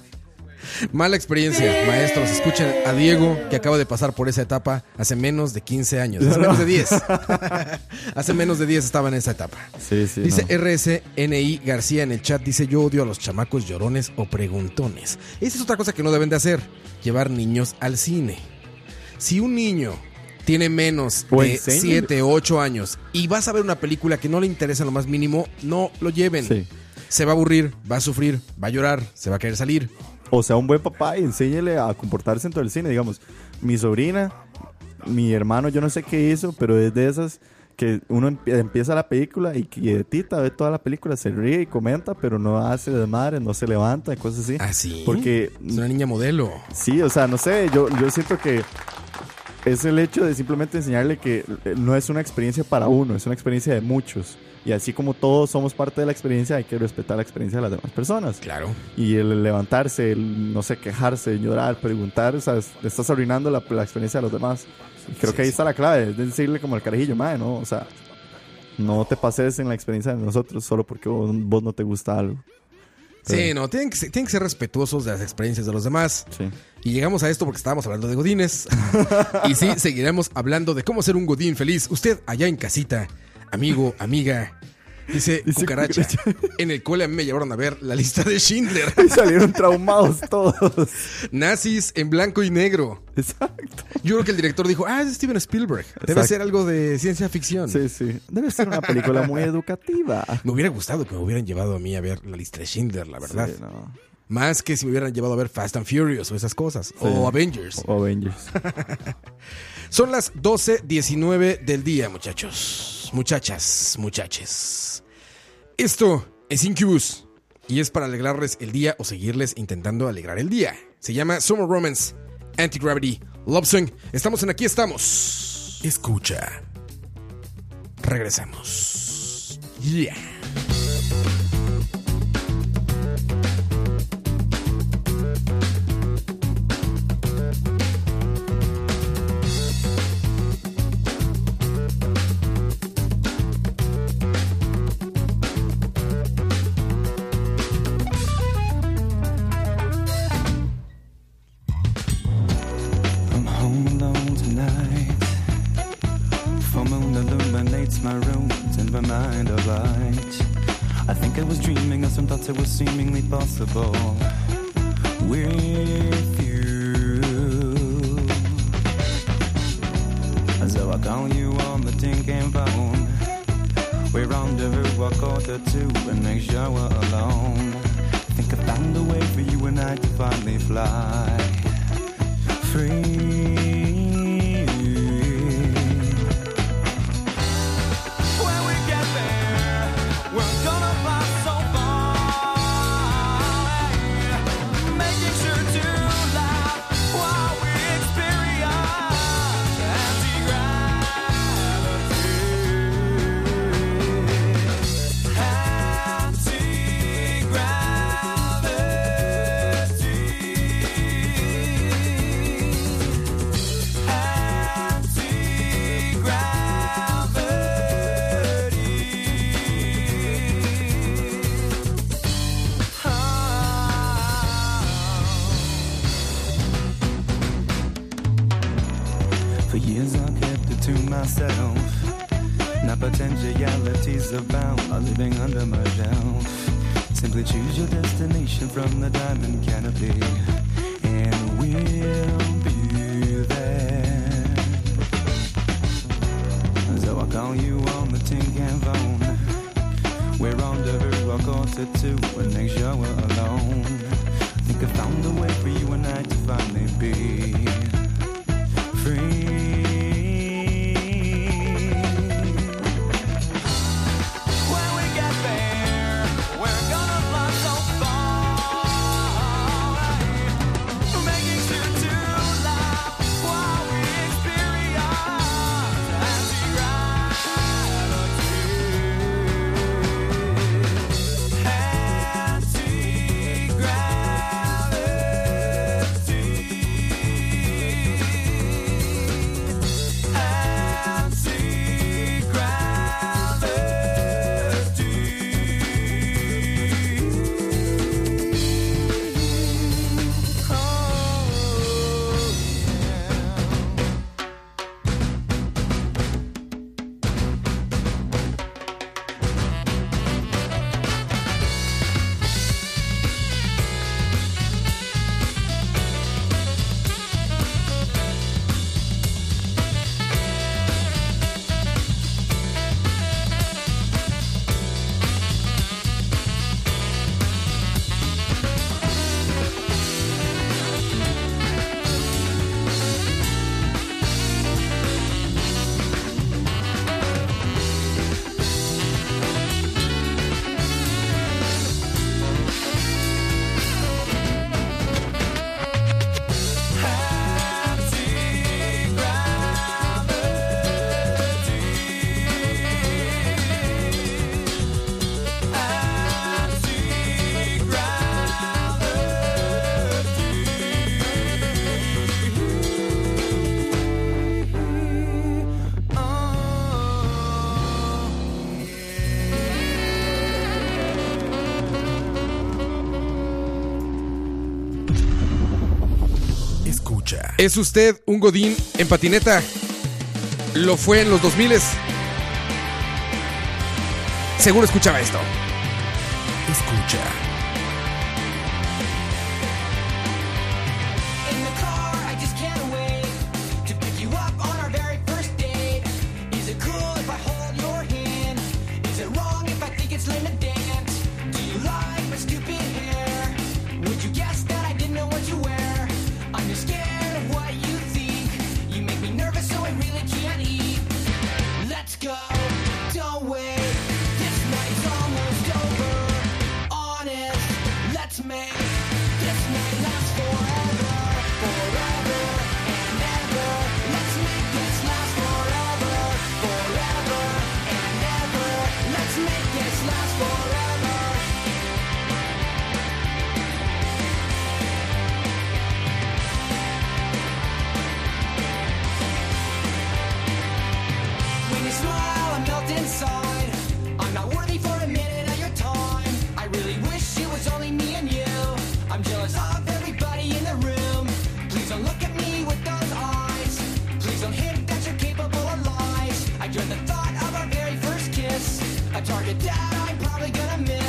Mala experiencia, maestros. Escuchen a Diego, que acaba de pasar por esa etapa hace menos de 15 años. [LAUGHS] Hace menos de 10. hace menos de 10 estaba en esa etapa. Sí, sí. Dice no. RSNI García en el chat, dice yo odio a los chamacos llorones o preguntones. Esa es otra cosa que no deben de hacer, llevar niños al cine. Si un niño tiene menos de enséñale. 7 o 8 años y vas a ver una película que no le interesa en lo más mínimo, no lo lleven. Sí. Se va a aburrir, va a sufrir, va a llorar, se va a querer salir. O sea, un buen papá y enséñele a comportarse dentro del cine. Digamos, mi sobrina, mi hermano, yo no sé qué hizo, pero es de esas que uno empie- empieza la película y quietita ve toda la película, se ríe y comenta, pero no hace desmadre, no se levanta y cosas así. ¿Ah, sí? Porque Es una niña modelo. Sí, o sea, no sé, yo, yo siento que es el hecho de simplemente enseñarle que eh, no es una experiencia para uno, es una experiencia de muchos. Y así como todos somos parte de la experiencia, hay que respetar la experiencia de las demás personas. Claro. Y el levantarse, el, no sé, quejarse, llorar, preguntar, o sea, le estás arruinando la, la experiencia de los demás. Y creo Sí, que ahí sí. está la clave, es decirle como el carajillo, madre, ¿no? O sea, no te pases en la experiencia de nosotros solo porque vos, vos no te gusta algo. Sí, no, tienen que, ser, tienen que ser respetuosos de las experiencias de los demás. Sí. Y llegamos a esto porque estábamos hablando de godines. [LAUGHS] y sí, seguiremos hablando de cómo ser un godín feliz. Usted allá en casita, amigo, amiga. Dice, Dice cucaracha. cucaracha. En el cole a mí me llevaron a ver la lista de Schindler. [LAUGHS] Y salieron traumados todos. Nazis en blanco y negro. Exacto. Yo creo que el director dijo, ah, es Steven Spielberg. Debe Exacto. ser algo de ciencia ficción. Sí, sí. Debe ser una película muy [LAUGHS] educativa. Me hubiera gustado que me hubieran llevado a mí a ver la lista de Schindler, la verdad. Sí, no. Más que si me hubieran llevado a ver Fast and Furious o esas cosas. O Avengers. O Avengers. [LAUGHS] Son las 12.19 del día, muchachos. Muchachas, muchaches. Esto es Incubus. Y es para alegrarles el día o seguirles intentando alegrar el día. Se llama Summer Romance, Anti-Gravity, Love Song. Estamos en Aquí Estamos. Escucha. Regresamos. Yeah. I you on the tin can phone. We're rendezvous a quarter to and next we're alone. Think I found a way for you and I to finally be ¿Es usted un godín en patineta? ¿Lo fue en los 2000 Seguro escuchaba esto. Escucha. Target that I'm probably gonna miss.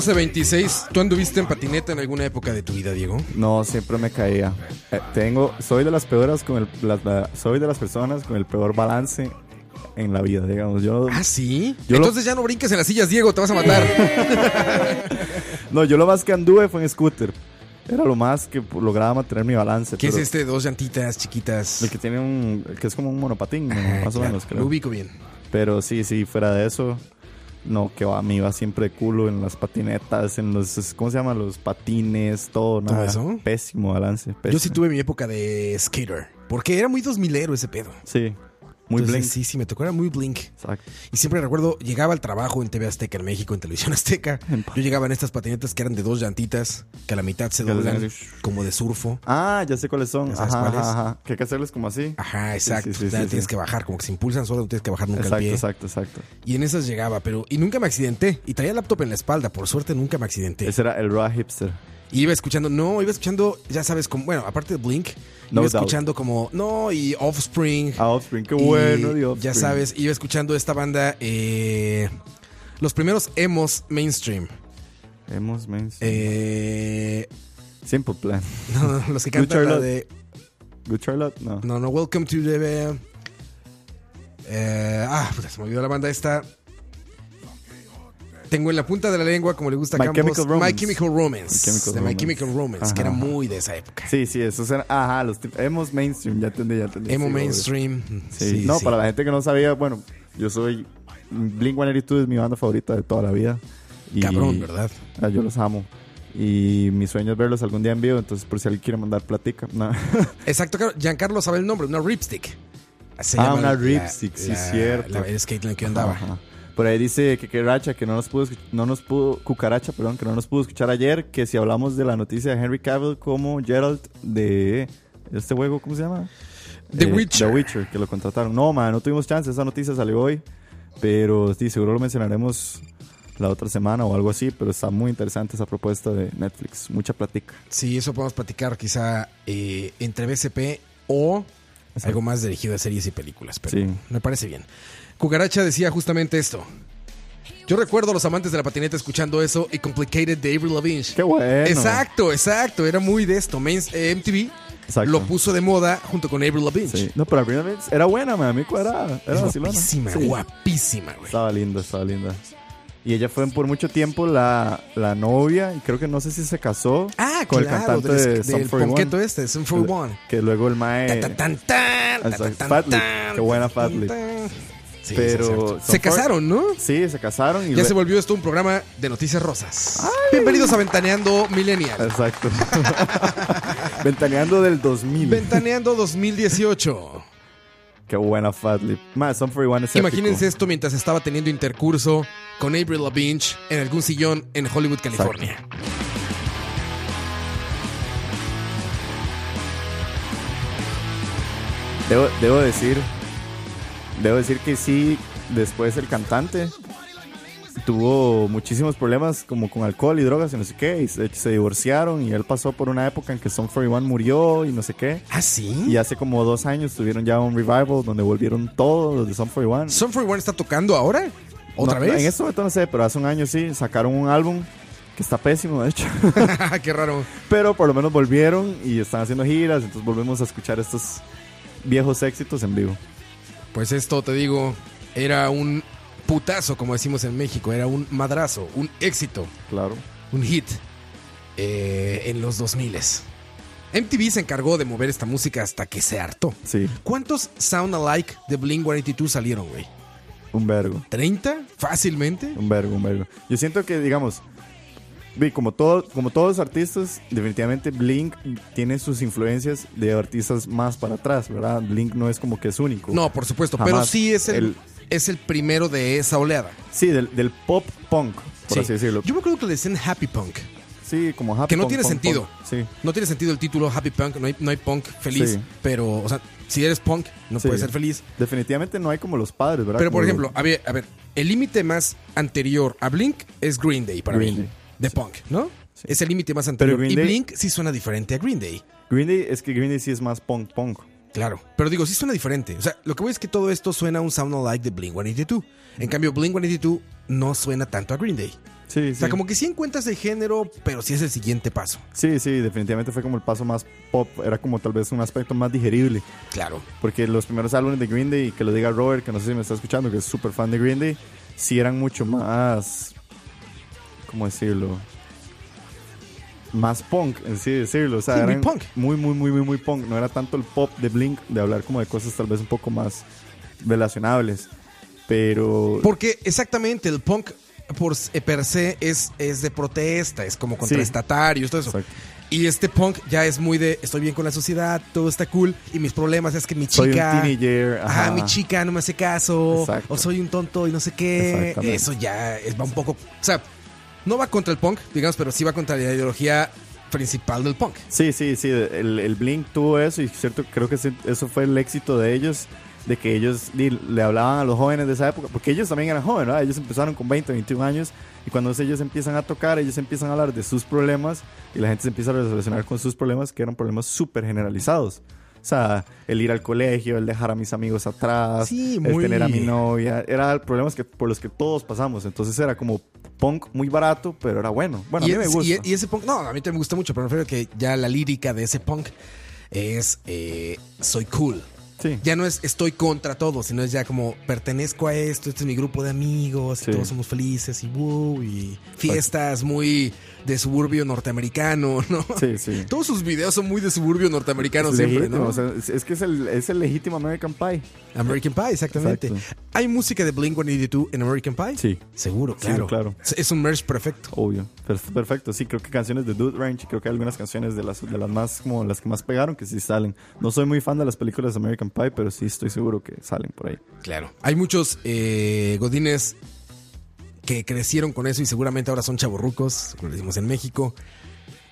1226. ¿Tú anduviste en patineta en alguna época de tu vida, Diego? No, siempre me caía. Eh, tengo, soy de las peoras con el, la- soy de las personas con el peor balance en la vida, digamos. Yo, ¿Ah, sí? Yo lo- Entonces ya no brinques en las sillas, Diego, te vas a matar. [LAUGHS] no, yo lo más que anduve fue en scooter. Era lo más que lograba mantener mi balance. ¿Qué es este? Dos llantitas chiquitas. El que tiene un, el que es como un monopatín, ¿no? Ah, más o menos, creo. Lo ubico bien. Pero sí, sí, fuera de eso, no, que va, me iba siempre de culo en las patinetas, en los, ¿cómo se llama? Los patines, todo, ¿Todo nada. eso? Pésimo balance. Yo sí tuve mi época de skater. Porque era muy dos milero ese pedo. Sí, muy Entonces, blink. Sí, sí, me tocó, era muy blink. Exacto. Y siempre recuerdo, llegaba al trabajo en TV Azteca en México, en Televisión Azteca. [LAUGHS] Yo llegaba en estas patinetas que eran de dos llantitas, que a la mitad se doblan, como de surfo. Ah, ya sé cuáles son. ¿Ya sabes Ajá, cuáles? ajá. Que hay que hacerles como así. Ajá, exacto. Sí, sí, sí, Ya sí, tienes que bajar, como que se impulsan solo, no tienes que bajar nunca Exacto, el pie. exacto, exacto. Y en esas llegaba, pero. Y nunca me accidenté. Y traía el laptop en la espalda, por suerte nunca me accidenté. Ese era el raw hipster. Y iba escuchando, no, iba escuchando, ya sabes, como, bueno, aparte de Blink, No iba doubt. escuchando como, no, y Offspring. Ah, Offspring, qué bueno, de Ya sabes, iba escuchando esta banda, eh, los primeros emos mainstream. Hemos mencionado. Eh, Simple Plan. no, no, los que cantan la de, Good Charlotte, no. no, no, Welcome to the... eh, ah, puta, se me olvidó la banda esta. Tengo en la punta de la lengua, como le gusta a My Campos, Chemical Romance. My Chemical Romance. My Chemical de My. Chemical Romance, que era muy de esa época. Sí, sí, esos eran. Ajá, los Hemos mainstream, ya entendí, ya entendí. Emo sí, obvio. mainstream. Sí, Sí, no, sí. para la gente que no sabía, bueno, yo soy. Blink 182 es mi banda favorita de toda la vida. Y- Cabrón, ¿verdad? Ah, yo los amo. Y mi sueño es verlos algún día en vivo, entonces por si alguien quiere mandar platica. No. [LAUGHS] Exacto. Giancarlo sabe el nombre, una ripstick. Se Ah, llama una la- ripstick, sí, la- cierto. la- skate en el que andaba. Ajá. Por ahí dice que Racha que no nos pudo, no nos pudo, Cucaracha, perdón, que no nos pudo escuchar ayer, que si hablamos de la noticia de Henry Cavill como Geralt de este juego, ¿cómo se llama? The Eh, Witcher. The Witcher, que lo contrataron. No, man, no tuvimos chance, esa noticia salió hoy, pero sí, seguro lo mencionaremos la otra semana o algo así, pero está muy interesante esa propuesta de Netflix, mucha platica. Sí, eso podemos platicar quizá eh, entre BCP o algo más dirigido a series y películas, pero Sí. me parece bien. Cucaracha decía justamente esto. Yo recuerdo a los amantes de la patineta escuchando eso y Complicated de Avril Lavigne. Qué bueno. Exacto, exacto, era muy de esto. Main- eh, MTV Exacto. lo puso de moda junto con Avril Lavigne. Sí. No, pero Avril Lavigne era buena, man, a mí cuadrada, era guapísima, Sí. guapísima, güey. Estaba linda, estaba linda. Y ella fue por mucho tiempo la, la novia, y creo que no sé si se casó Ah, con claro, el cantante del, de Sum del 41. ponqueto este, Sum 41. Que luego el mae. Tan, tan, tan, qué buena tan, Fat Lip. tan. Sí, Pero se 41 casaron, ¿no? Sí, se casaron y Ya se volvió esto un programa de noticias rosas. Bienvenidos a Ventaneando Millennial. Exacto. [LAUGHS] Ventaneando del 2000. Ventaneando 2018. Qué buena Fat Lip. Más, Sum 41 es épico. Imagínense esto mientras estaba teniendo intercurso con Avril Lavigne en algún sillón en Hollywood, California. Debo, debo decir, debo decir que sí, después el cantante tuvo muchísimos problemas como con alcohol y drogas y no sé qué, y se, se divorciaron y él pasó por una época en que Sum 41 murió y no sé qué. ¿Ah, sí? Y hace como dos años tuvieron ya un revival donde volvieron todos los de Sum 41. ¿Sum 41 está tocando ahora? ¿Otra No, vez? En este momento no sé, pero hace un año sí, sacaron un álbum que está pésimo, de hecho. [LAUGHS] [LAUGHS] Qué raro. pero por lo menos volvieron y están haciendo giras, entonces volvemos a escuchar estos viejos éxitos en vivo. Pues esto, te digo, era un putazo, como decimos en México. Era un madrazo, un éxito, Claro. un hit eh, en los 2000 MTV se encargó de mover esta música hasta que se hartó. Sí, ¿Cuántos Sound Alike de Blink 182 salieron, güey? un vergo. ¿30? ¿Fácilmente? Un vergo, un vergo. Yo siento que, digamos, como, todo, como todos los artistas, definitivamente Blink tiene sus influencias de artistas más para atrás, ¿verdad? Blink no es como que es único. No, por supuesto, Jamás. pero sí es el, El- es el primero de esa oleada. Sí, del, del pop punk, por Sí. así decirlo. Yo me acuerdo que le decían Happy Punk. Sí, como happy Que no punk, tiene punk, sentido. punk. Sí, No tiene sentido el título Happy Punk, no hay, no hay punk feliz, Sí. pero, o sea, si eres punk, no Sí. puedes ser feliz. definitivamente no hay como los padres, ¿verdad? Pero, por Como- ejemplo, a ver, a ver, el límite más anterior a Blink es Green Day para Green mí. Day. De punk, ¿no? Es el límite más anterior. Green y Day- Blink sí suena diferente a Green Day. Green Day, es que Green Day sí es más punk punk. Claro. Pero digo, sí suena diferente. O sea, lo que voy es que todo esto suena a un sound alike de Blink 182. En cambio, Blink 182 no suena tanto a Green Day. Sí, sí. O sea, como que sí encuentras el género, pero sí es el siguiente paso. Sí, sí, definitivamente fue como el paso más pop, era como tal vez un aspecto más digerible. Claro. Porque los primeros álbumes de Green Day, que lo diga Robert, que no sé si me está escuchando, que es súper fan de Green Day, sí eran mucho más. ¿Cómo decirlo? Más punk, en sí decirlo. O sea, Sí, muy punk. Muy, muy, muy, muy, muy punk. No era tanto el pop de Blink, de hablar como de cosas tal vez un poco más relacionables. Pero. Porque exactamente el punk por eh, per se es, es de protesta, es como contraestatarios, todo eso. Exacto. Y este punk ya es muy de estoy bien con la sociedad, todo está cool y mis problemas es que mi Soy un chica teenager, ajá, ajá. mi chica no me hace caso Exacto. o soy un tonto y no sé qué. Eso ya es, va un poco, o sea, no va contra el punk, digamos, pero sí va contra la ideología principal del punk. Sí, sí, sí. El, el Blink tuvo eso y cierto, creo que eso fue el éxito de ellos. De que ellos le hablaban a los jóvenes de esa época, porque ellos también eran jóvenes, ¿verdad? Ellos empezaron con 20, 21 años y cuando ellos empiezan a tocar, ellos empiezan a hablar de sus problemas y la gente se empieza a relacionar con sus problemas, que eran problemas súper generalizados. O sea, el ir al colegio, el dejar a mis amigos atrás, Sí, el tener a mi novia, eran problemas que, por los que todos pasamos. Entonces era como punk muy barato, pero era bueno. Bueno, y, a mí me gusta. y- y ese punk, no, a mí también me gusta mucho, pero prefiero que ya la lírica de ese punk es eh, soy cool. Sí. Ya no es estoy contra todo, sino es ya como pertenezco a esto, este es mi grupo de amigos, y todos somos felices y wow, y fiestas muy de suburbio norteamericano, [LAUGHS] ¿no? Sí, sí. Todos sus videos son muy de suburbio norteamericano siempre, o sea, es, que es el, es el legítimo American Pie. American Pie, exactamente. Exacto. ¿Hay música de Blink-182 en American Pie? Sí. Seguro, Sí, claro. claro. Es- un merch perfecto. Obvio. Per- Perfecto. Sí, creo que canciones de Dude Ranch, creo que hay algunas canciones de las, de las más, como las que más pegaron que sí salen. No soy muy fan de las películas de American Pie, pero sí estoy seguro que salen por ahí. Claro. Hay muchos eh, godines que crecieron con eso y seguramente ahora son chavorrucos, como decimos en México,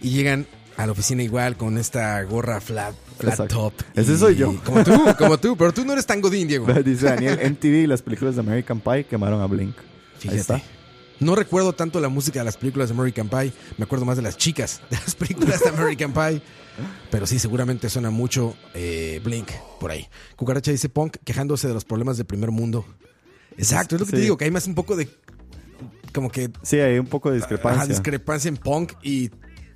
y llegan a la oficina igual con esta gorra flat, flat top. Ese soy yo. Como tú, como tú, pero tú no eres tan godín, Diego. [LAUGHS] Dice Daniel, MTV y las películas de American Pie quemaron a Blink. Ahí Fíjate. está. No recuerdo tanto la música de las películas de American Pie, me acuerdo más de las chicas de las películas de American Pie. Pero sí, seguramente suena mucho eh, Blink por ahí. Cucaracha dice Punk quejándose de los problemas del primer mundo. Exacto, es lo que te digo, que hay más un poco de. Como que. Sí, hay un poco de ajá, discrepancia. discrepancia en Punk y.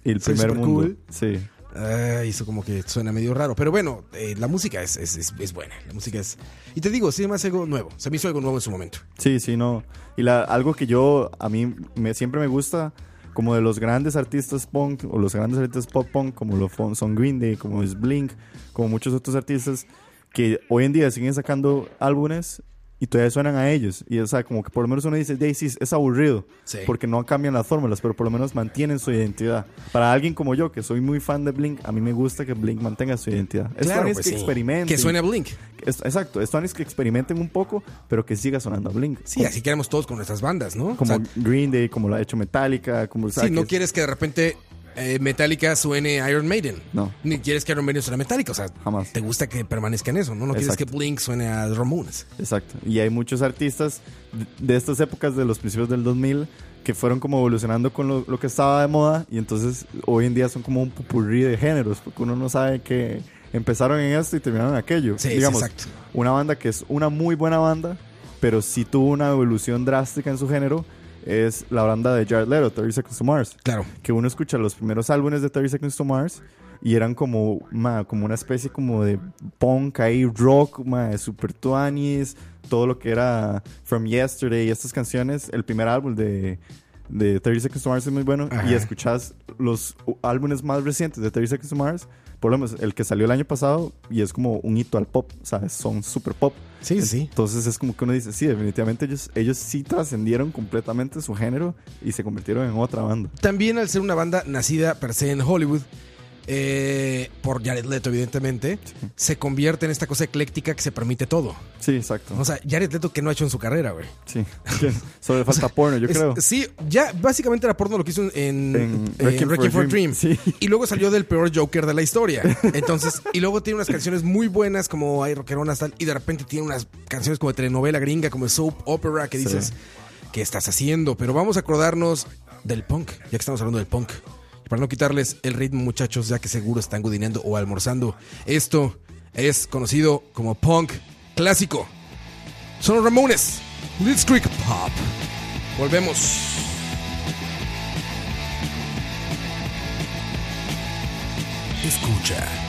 y el primer mundo. cool. Sí. ah, eso como que suena medio raro. Pero bueno, eh, la música es, es, es- es buena. La música es. Y te digo, sí, más algo nuevo. Se me hizo algo nuevo en su momento. Sí, sí, no. Y la, algo que yo, a mí me, siempre me gusta, como de los grandes artistas punk, o los grandes artistas pop punk, como lo son Green Day, como es Blink, como muchos otros artistas, que hoy en día siguen sacando álbumes y todavía suenan a ellos. Y o sea, como que por lo menos uno dice, Daisy, es aburrido, Sí. porque no cambian las fórmulas, pero por lo menos mantienen su identidad. Para alguien como yo, que soy muy fan de Blink, a mí me gusta que Blink mantenga su identidad. Claro, es pues que sí. experimenten. Que suene a Blink. Es- exacto, es fan es que experimenten un poco, pero que siga sonando a Blink. Sí, así queremos todos con nuestras bandas, ¿no? Como O sea, Green Day, como lo ha hecho Metallica, como o sea, Sí, no quieres que de repente eh, Metallica suene Iron Maiden. No. Ni quieres que Iron Maiden suene Metallica. O sea, Jamás. te gusta que permanezca en eso, ¿no? No quieres Exacto. que Blink suene a Ramones. Exacto. Y hay muchos artistas de- estas épocas, de los principios del 2000, que fueron como evolucionando con lo, lo que estaba de moda y entonces hoy en día son como un pupurrí de géneros, porque uno no sabe que empezaron en esto y terminaron en aquello. Sí, sí, Digamos, exacto. una banda que es una muy buena banda, pero sí tuvo una evolución drástica en su género, es la banda de Jared Leto, 30 Seconds to Mars. Claro. que uno escucha los primeros álbumes de 30 Seconds to Mars y eran como, ma, como una especie como de punk ahí, rock, ma, super tuanis, todo lo que era From Yesterday y estas canciones. El primer álbum de, de 30 Seconds to Mars es muy bueno Ajá. y escuchas los álbumes más recientes de 30 Seconds to Mars, por lo menos el que salió el año pasado y es como un hito al pop, ¿sabes? Son super pop. Sí, sí. Entonces es como que uno dice, sí, definitivamente ellos, ellos sí trascendieron completamente su género y se convirtieron en otra banda. También al ser una banda nacida per se en Hollywood, eh, por Jared Leto, evidentemente, se convierte en esta cosa ecléctica que se permite todo. Sí, exacto. O sea, Jared Leto que no ha hecho en su carrera, güey. Sí. [LAUGHS] Solo le falta [LAUGHS] porno, yo Es- creo. Sí, ya básicamente era porno lo que hizo en, en, En Wrecking Wrecking for Dream. Dream. Sí. Y luego salió del peor Joker de la historia. [LAUGHS] Entonces, y luego tiene unas canciones muy buenas como hay rockeronas tal. Y de repente tiene unas canciones como de telenovela gringa, como de soap opera, que Sí. dices, ¿qué estás haciendo? Pero vamos a acordarnos del punk, ya que estamos hablando del punk. Para no quitarles el ritmo, muchachos, ya que seguro están gudineando o almorzando. Esto es conocido como punk clásico. Son los Ramones. Let's Creek Pop. Volvemos. Escucha.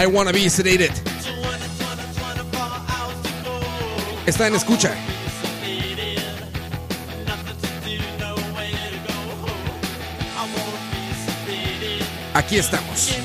I Wanna Be Sedated. Está en escucha. Aquí estamos.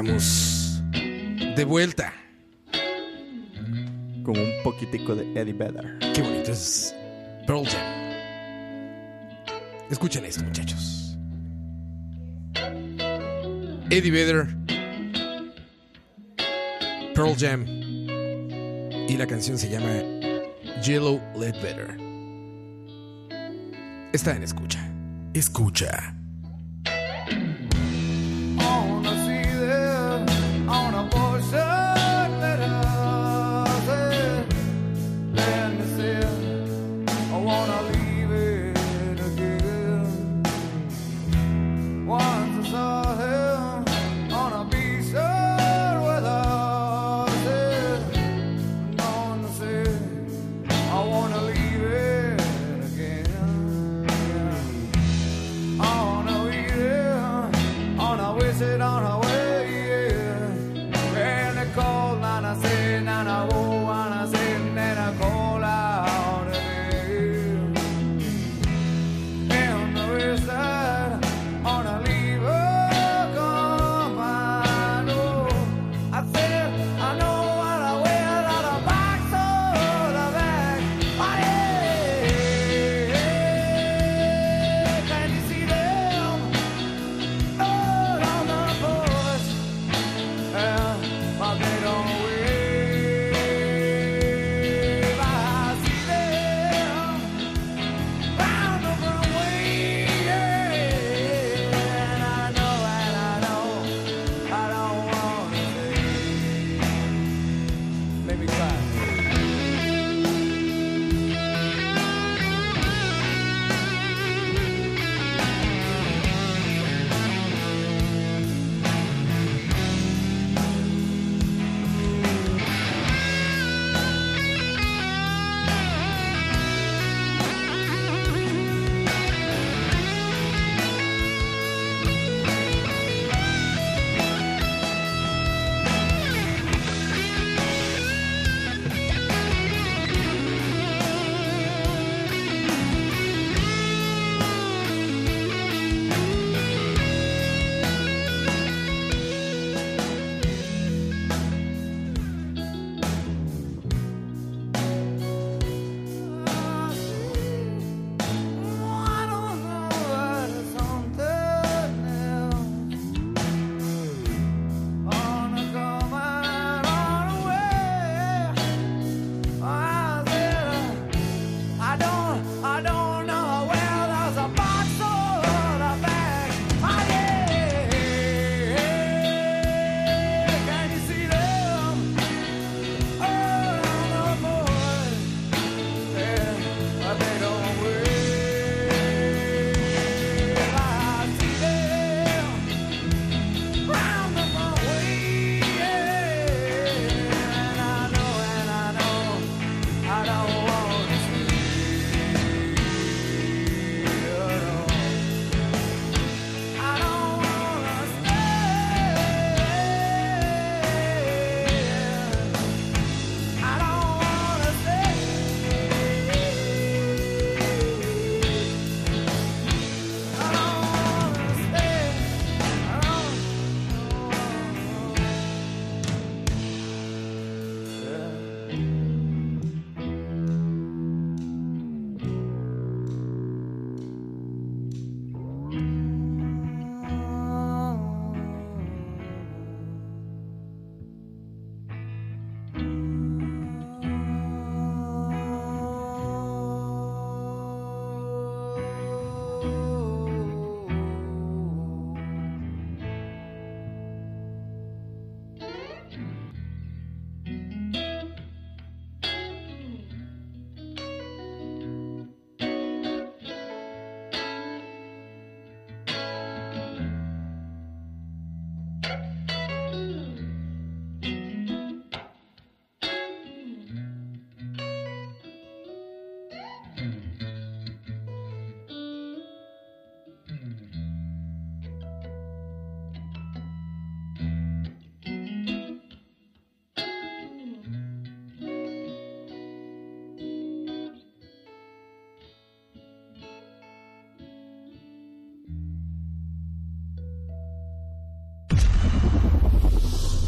estamos de vuelta. Con un poquitico de Eddie Vedder. Qué bonito es Pearl Jam. Escuchen esto, muchachos. Eddie Vedder, Pearl Jam y la canción se llama Yellow Ledbetter. Está en escucha. Escucha.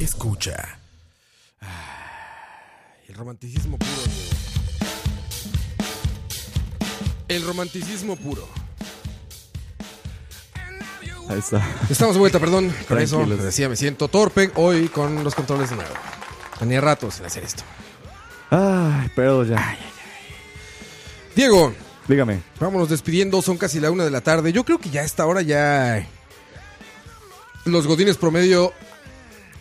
Escucha. Ay, el romanticismo puro. Diego. El romanticismo puro. Ahí está. Estamos de vuelta, perdón. Con eso, les decía, me siento torpe hoy con los controles de nuevo. Tenía rato sin hacer esto. Ay, pero ya. Diego, Dígame. vámonos despidiendo. Son casi la una de la tarde. Yo creo que ya a esta hora ya. Los godines promedio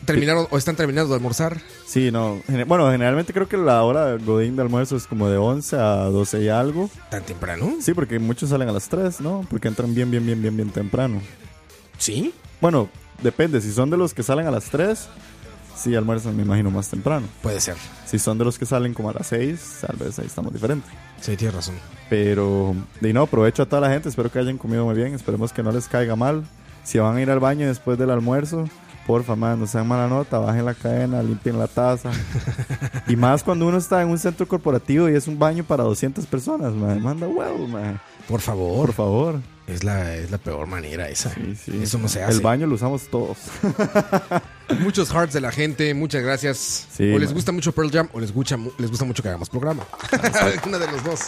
terminaron o están terminando de almorzar. Sí, no. Bueno, generalmente creo que la hora del godín de almuerzo es como de 11 a 12 y algo. ¿Tan temprano? Sí, porque muchos salen a las 3, ¿no? Porque entran bien, bien, bien, bien, bien temprano. ¿Sí? Bueno, depende. Si son de los que salen a las 3, sí almuerzan, me imagino, más temprano. Puede ser. Si son de los que salen como a las 6, tal vez ahí estamos diferentes. Sí, tienes razón. Pero, y no, aprovecho a toda la gente. Espero que hayan comido muy bien. Esperemos que no les caiga mal. Si van a ir al baño después del almuerzo, porfa, man, no sean mala nota. Bajen la cadena, limpien la taza. y más cuando uno está en un centro corporativo y es un baño para 200 personas, man. Manda huevo, man. Por favor. Por favor. Es la, es la peor manera esa. Sí, sí. Eso no se hace. El baño lo usamos todos. [LAUGHS] Muchos hearts de la gente, muchas gracias. Sí, o les man. gusta mucho Pearl Jam o les gusta, les gusta mucho que hagamos programa. [LAUGHS] Una de los dos.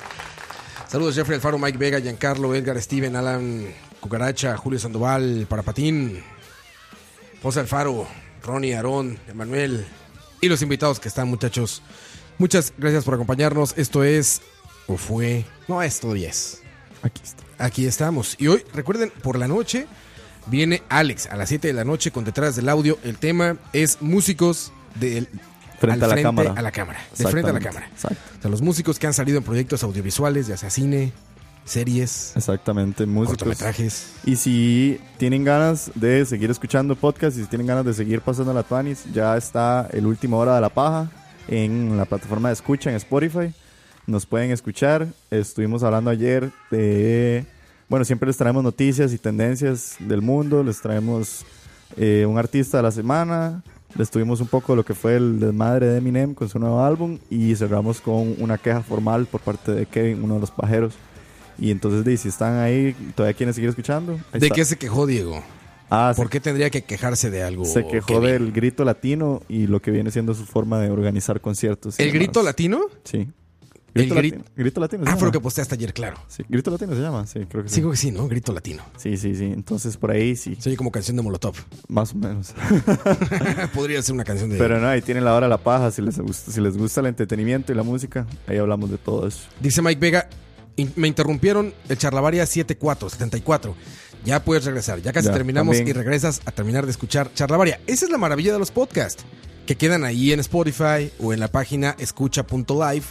Saludos Jeffrey Alfaro, Mike Vega, Giancarlo, Edgar, Steven, Alan, Cucaracha, Julio Sandoval, Parapatín, José Alfaro, Ronnie, Aarón, Emanuel y los invitados que están, muchachos. Muchas gracias por acompañarnos. Esto es, o fue, no, es todavía es. Aquí está. Aquí estamos. Y hoy, recuerden, por la noche viene Alex a las 7 de la noche con detrás del audio. El tema es músicos del Frente al a la cámara. a la cámara. De frente a la cámara. Exacto. O sea, los músicos que han salido en proyectos audiovisuales, ya sea cine, series, Exactamente, músicos. cortometrajes. Y si tienen ganas de seguir escuchando podcast y si tienen ganas de seguir pasando la Tuanis, ya está el último hora de la paja en la plataforma de escucha en Spotify. Nos pueden escuchar. Estuvimos hablando ayer de. Bueno, siempre les traemos noticias y tendencias del mundo. Les traemos eh, un artista de la semana. Les tuvimos un poco lo que fue el desmadre de Eminem con su nuevo álbum. Y cerramos con una queja formal por parte de Kevin, uno de los pajeros. Y entonces, di, si están ahí, todavía quieren seguir escuchando. ahí ¿De está. qué se quejó Diego? Ah, se- ¿Por qué tendría que quejarse de algo? se quejó Kevin? del grito latino y lo que viene siendo su forma de organizar conciertos. ¿El grito latino? Sí. El Grito, gri- latino. grito latino. Ah, fue lo que posteaste ayer, claro. Sí, grito latino se llama. Sí, creo que sí. Sí, que sí, ¿no? Grito latino. Sí, sí, sí. Entonces por ahí sí, oye como canción de Molotov. más o menos. [LAUGHS] [LAUGHS] Podría ser una canción de... Pero no, ahí tienen la hora de la paja. Si les gusta, si les gusta el entretenimiento y la música, ahí hablamos de todo eso. Dice Mike Vega, "In- me interrumpieron el Charlavaria 74, 74. Ya puedes regresar. Ya casi Ya, terminamos también. y regresas a terminar de escuchar Charlavaria. Esa es la maravilla de los podcasts, que quedan ahí en Spotify o en la página escucha.live.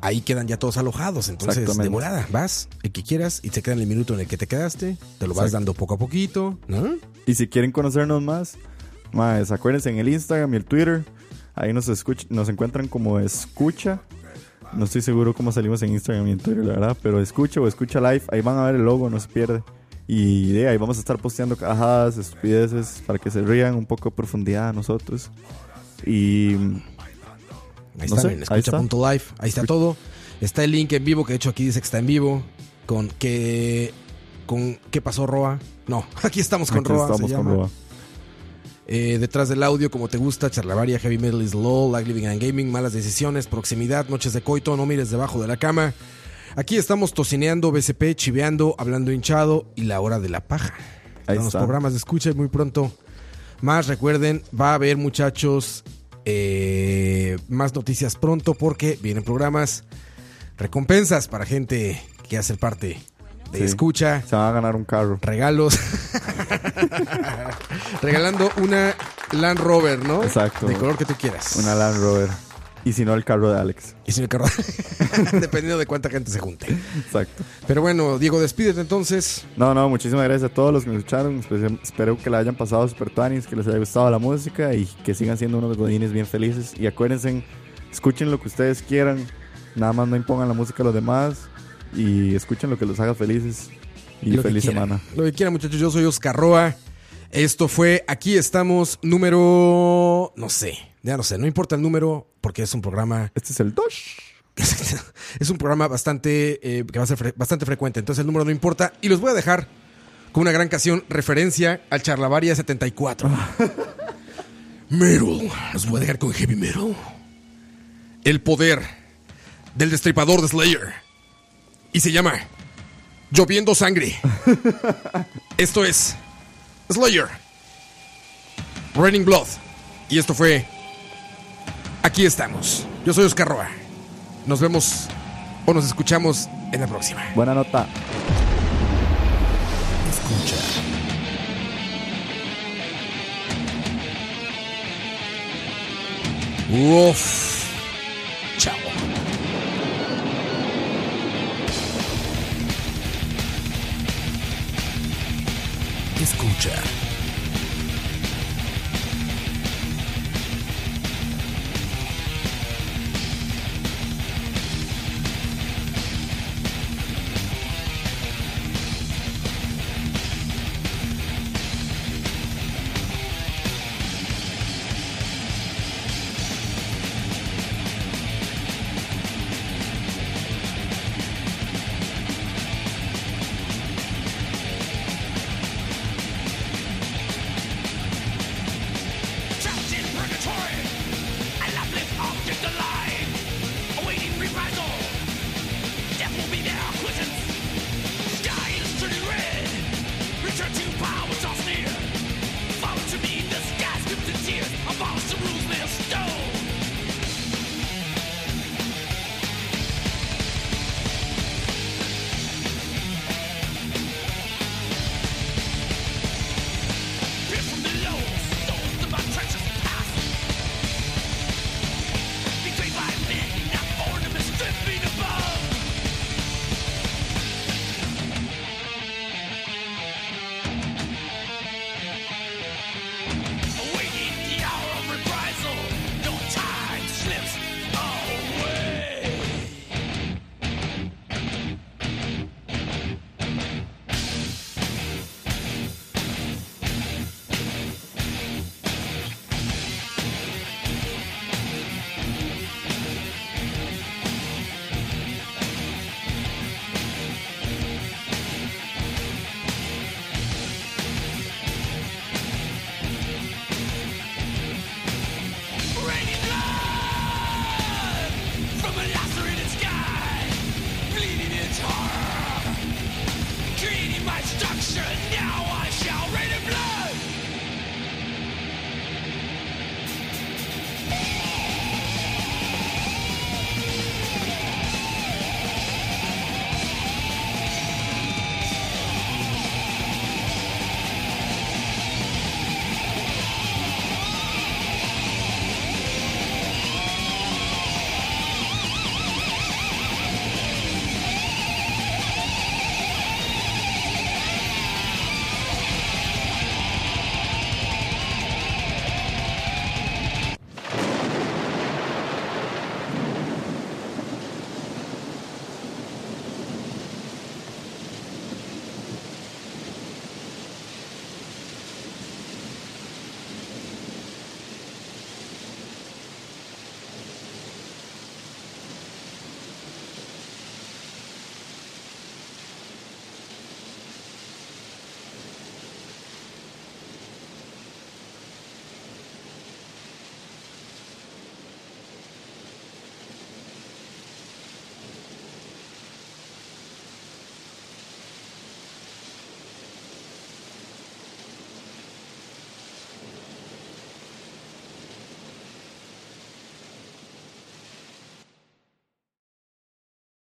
Ahí quedan ya todos alojados. Entonces, de volada, vas, el que quieras, y te queda en el minuto en el que te quedaste. Te lo vas Exacto. dando poco a poquito, ¿no? Y si quieren conocernos más, más acuérdense en el Instagram y el Twitter. Ahí nos, escuch- nos encuentran como escucha. No estoy seguro cómo salimos en Instagram y en Twitter, la verdad. Pero escucha o escucha live. Ahí van a ver el logo, no se pierde. Y de ahí vamos a estar posteando cajadas, estupideces, para que se rían un poco de profundidad a nosotros. Y Ahí No está, sé, en ahí está. escucha.live. Ahí está todo. Está el link en vivo, que de hecho aquí dice que está en vivo. Con que. Con ¿Qué pasó, Roa? No, [LAUGHS] aquí estamos con aquí Roa. se estamos con llama. Roa. Eh, detrás del audio, como te gusta, charlavaria, heavy metal is low, like living and gaming, malas decisiones, proximidad, noches de coito, no mires debajo de la cama. Aquí estamos tocineando, BCP, chiveando, hablando hinchado y la hora de la paja. Ahí los programas de escucha y muy pronto. Más recuerden, va a haber muchachos eh, más noticias pronto porque vienen programas, recompensas para gente que hace parte de Sí. escucha, Se van a ganar un carro. regalos. [LAUGHS] Regalando una Land Rover, ¿no? Exacto. De color que tú quieras. Una Land Rover. Y si no, el carro de Alex. Y sin el carro. [LAUGHS] Dependiendo de cuánta gente se junte. Exacto. Pero bueno, Diego, despídete entonces. No, no, muchísimas gracias a todos los que me escucharon. Espero- que la hayan pasado super tuanis, que les haya gustado la música y que sigan siendo unos godines bien felices. Y acuérdense, escuchen lo que ustedes quieran. Nada más no impongan la música a los demás. Y escuchen lo que los haga felices. Y Lo feliz semana. Lo que quieran, muchachos. Yo soy Oscar Roa. Esto fue Aquí estamos, número. No sé. Ya no sé. No importa el número, porque es un programa. Este es el Dosh. [LAUGHS] es un programa bastante. eh, que va a ser fre- bastante frecuente. Entonces el número no importa. Y los voy a dejar con una gran canción referencia al Charlavaria 74. Metal. Nos voy a dejar con heavy metal. El poder del destripador de Slayer. Y se llama Lloviendo Sangre. [LAUGHS] Esto es Slayer. Raining Blood. Y esto fue Aquí estamos. Yo soy Oscar Roa. Nos vemos o nos escuchamos en la próxima. Buena nota. Escucha. Uf. Escucha.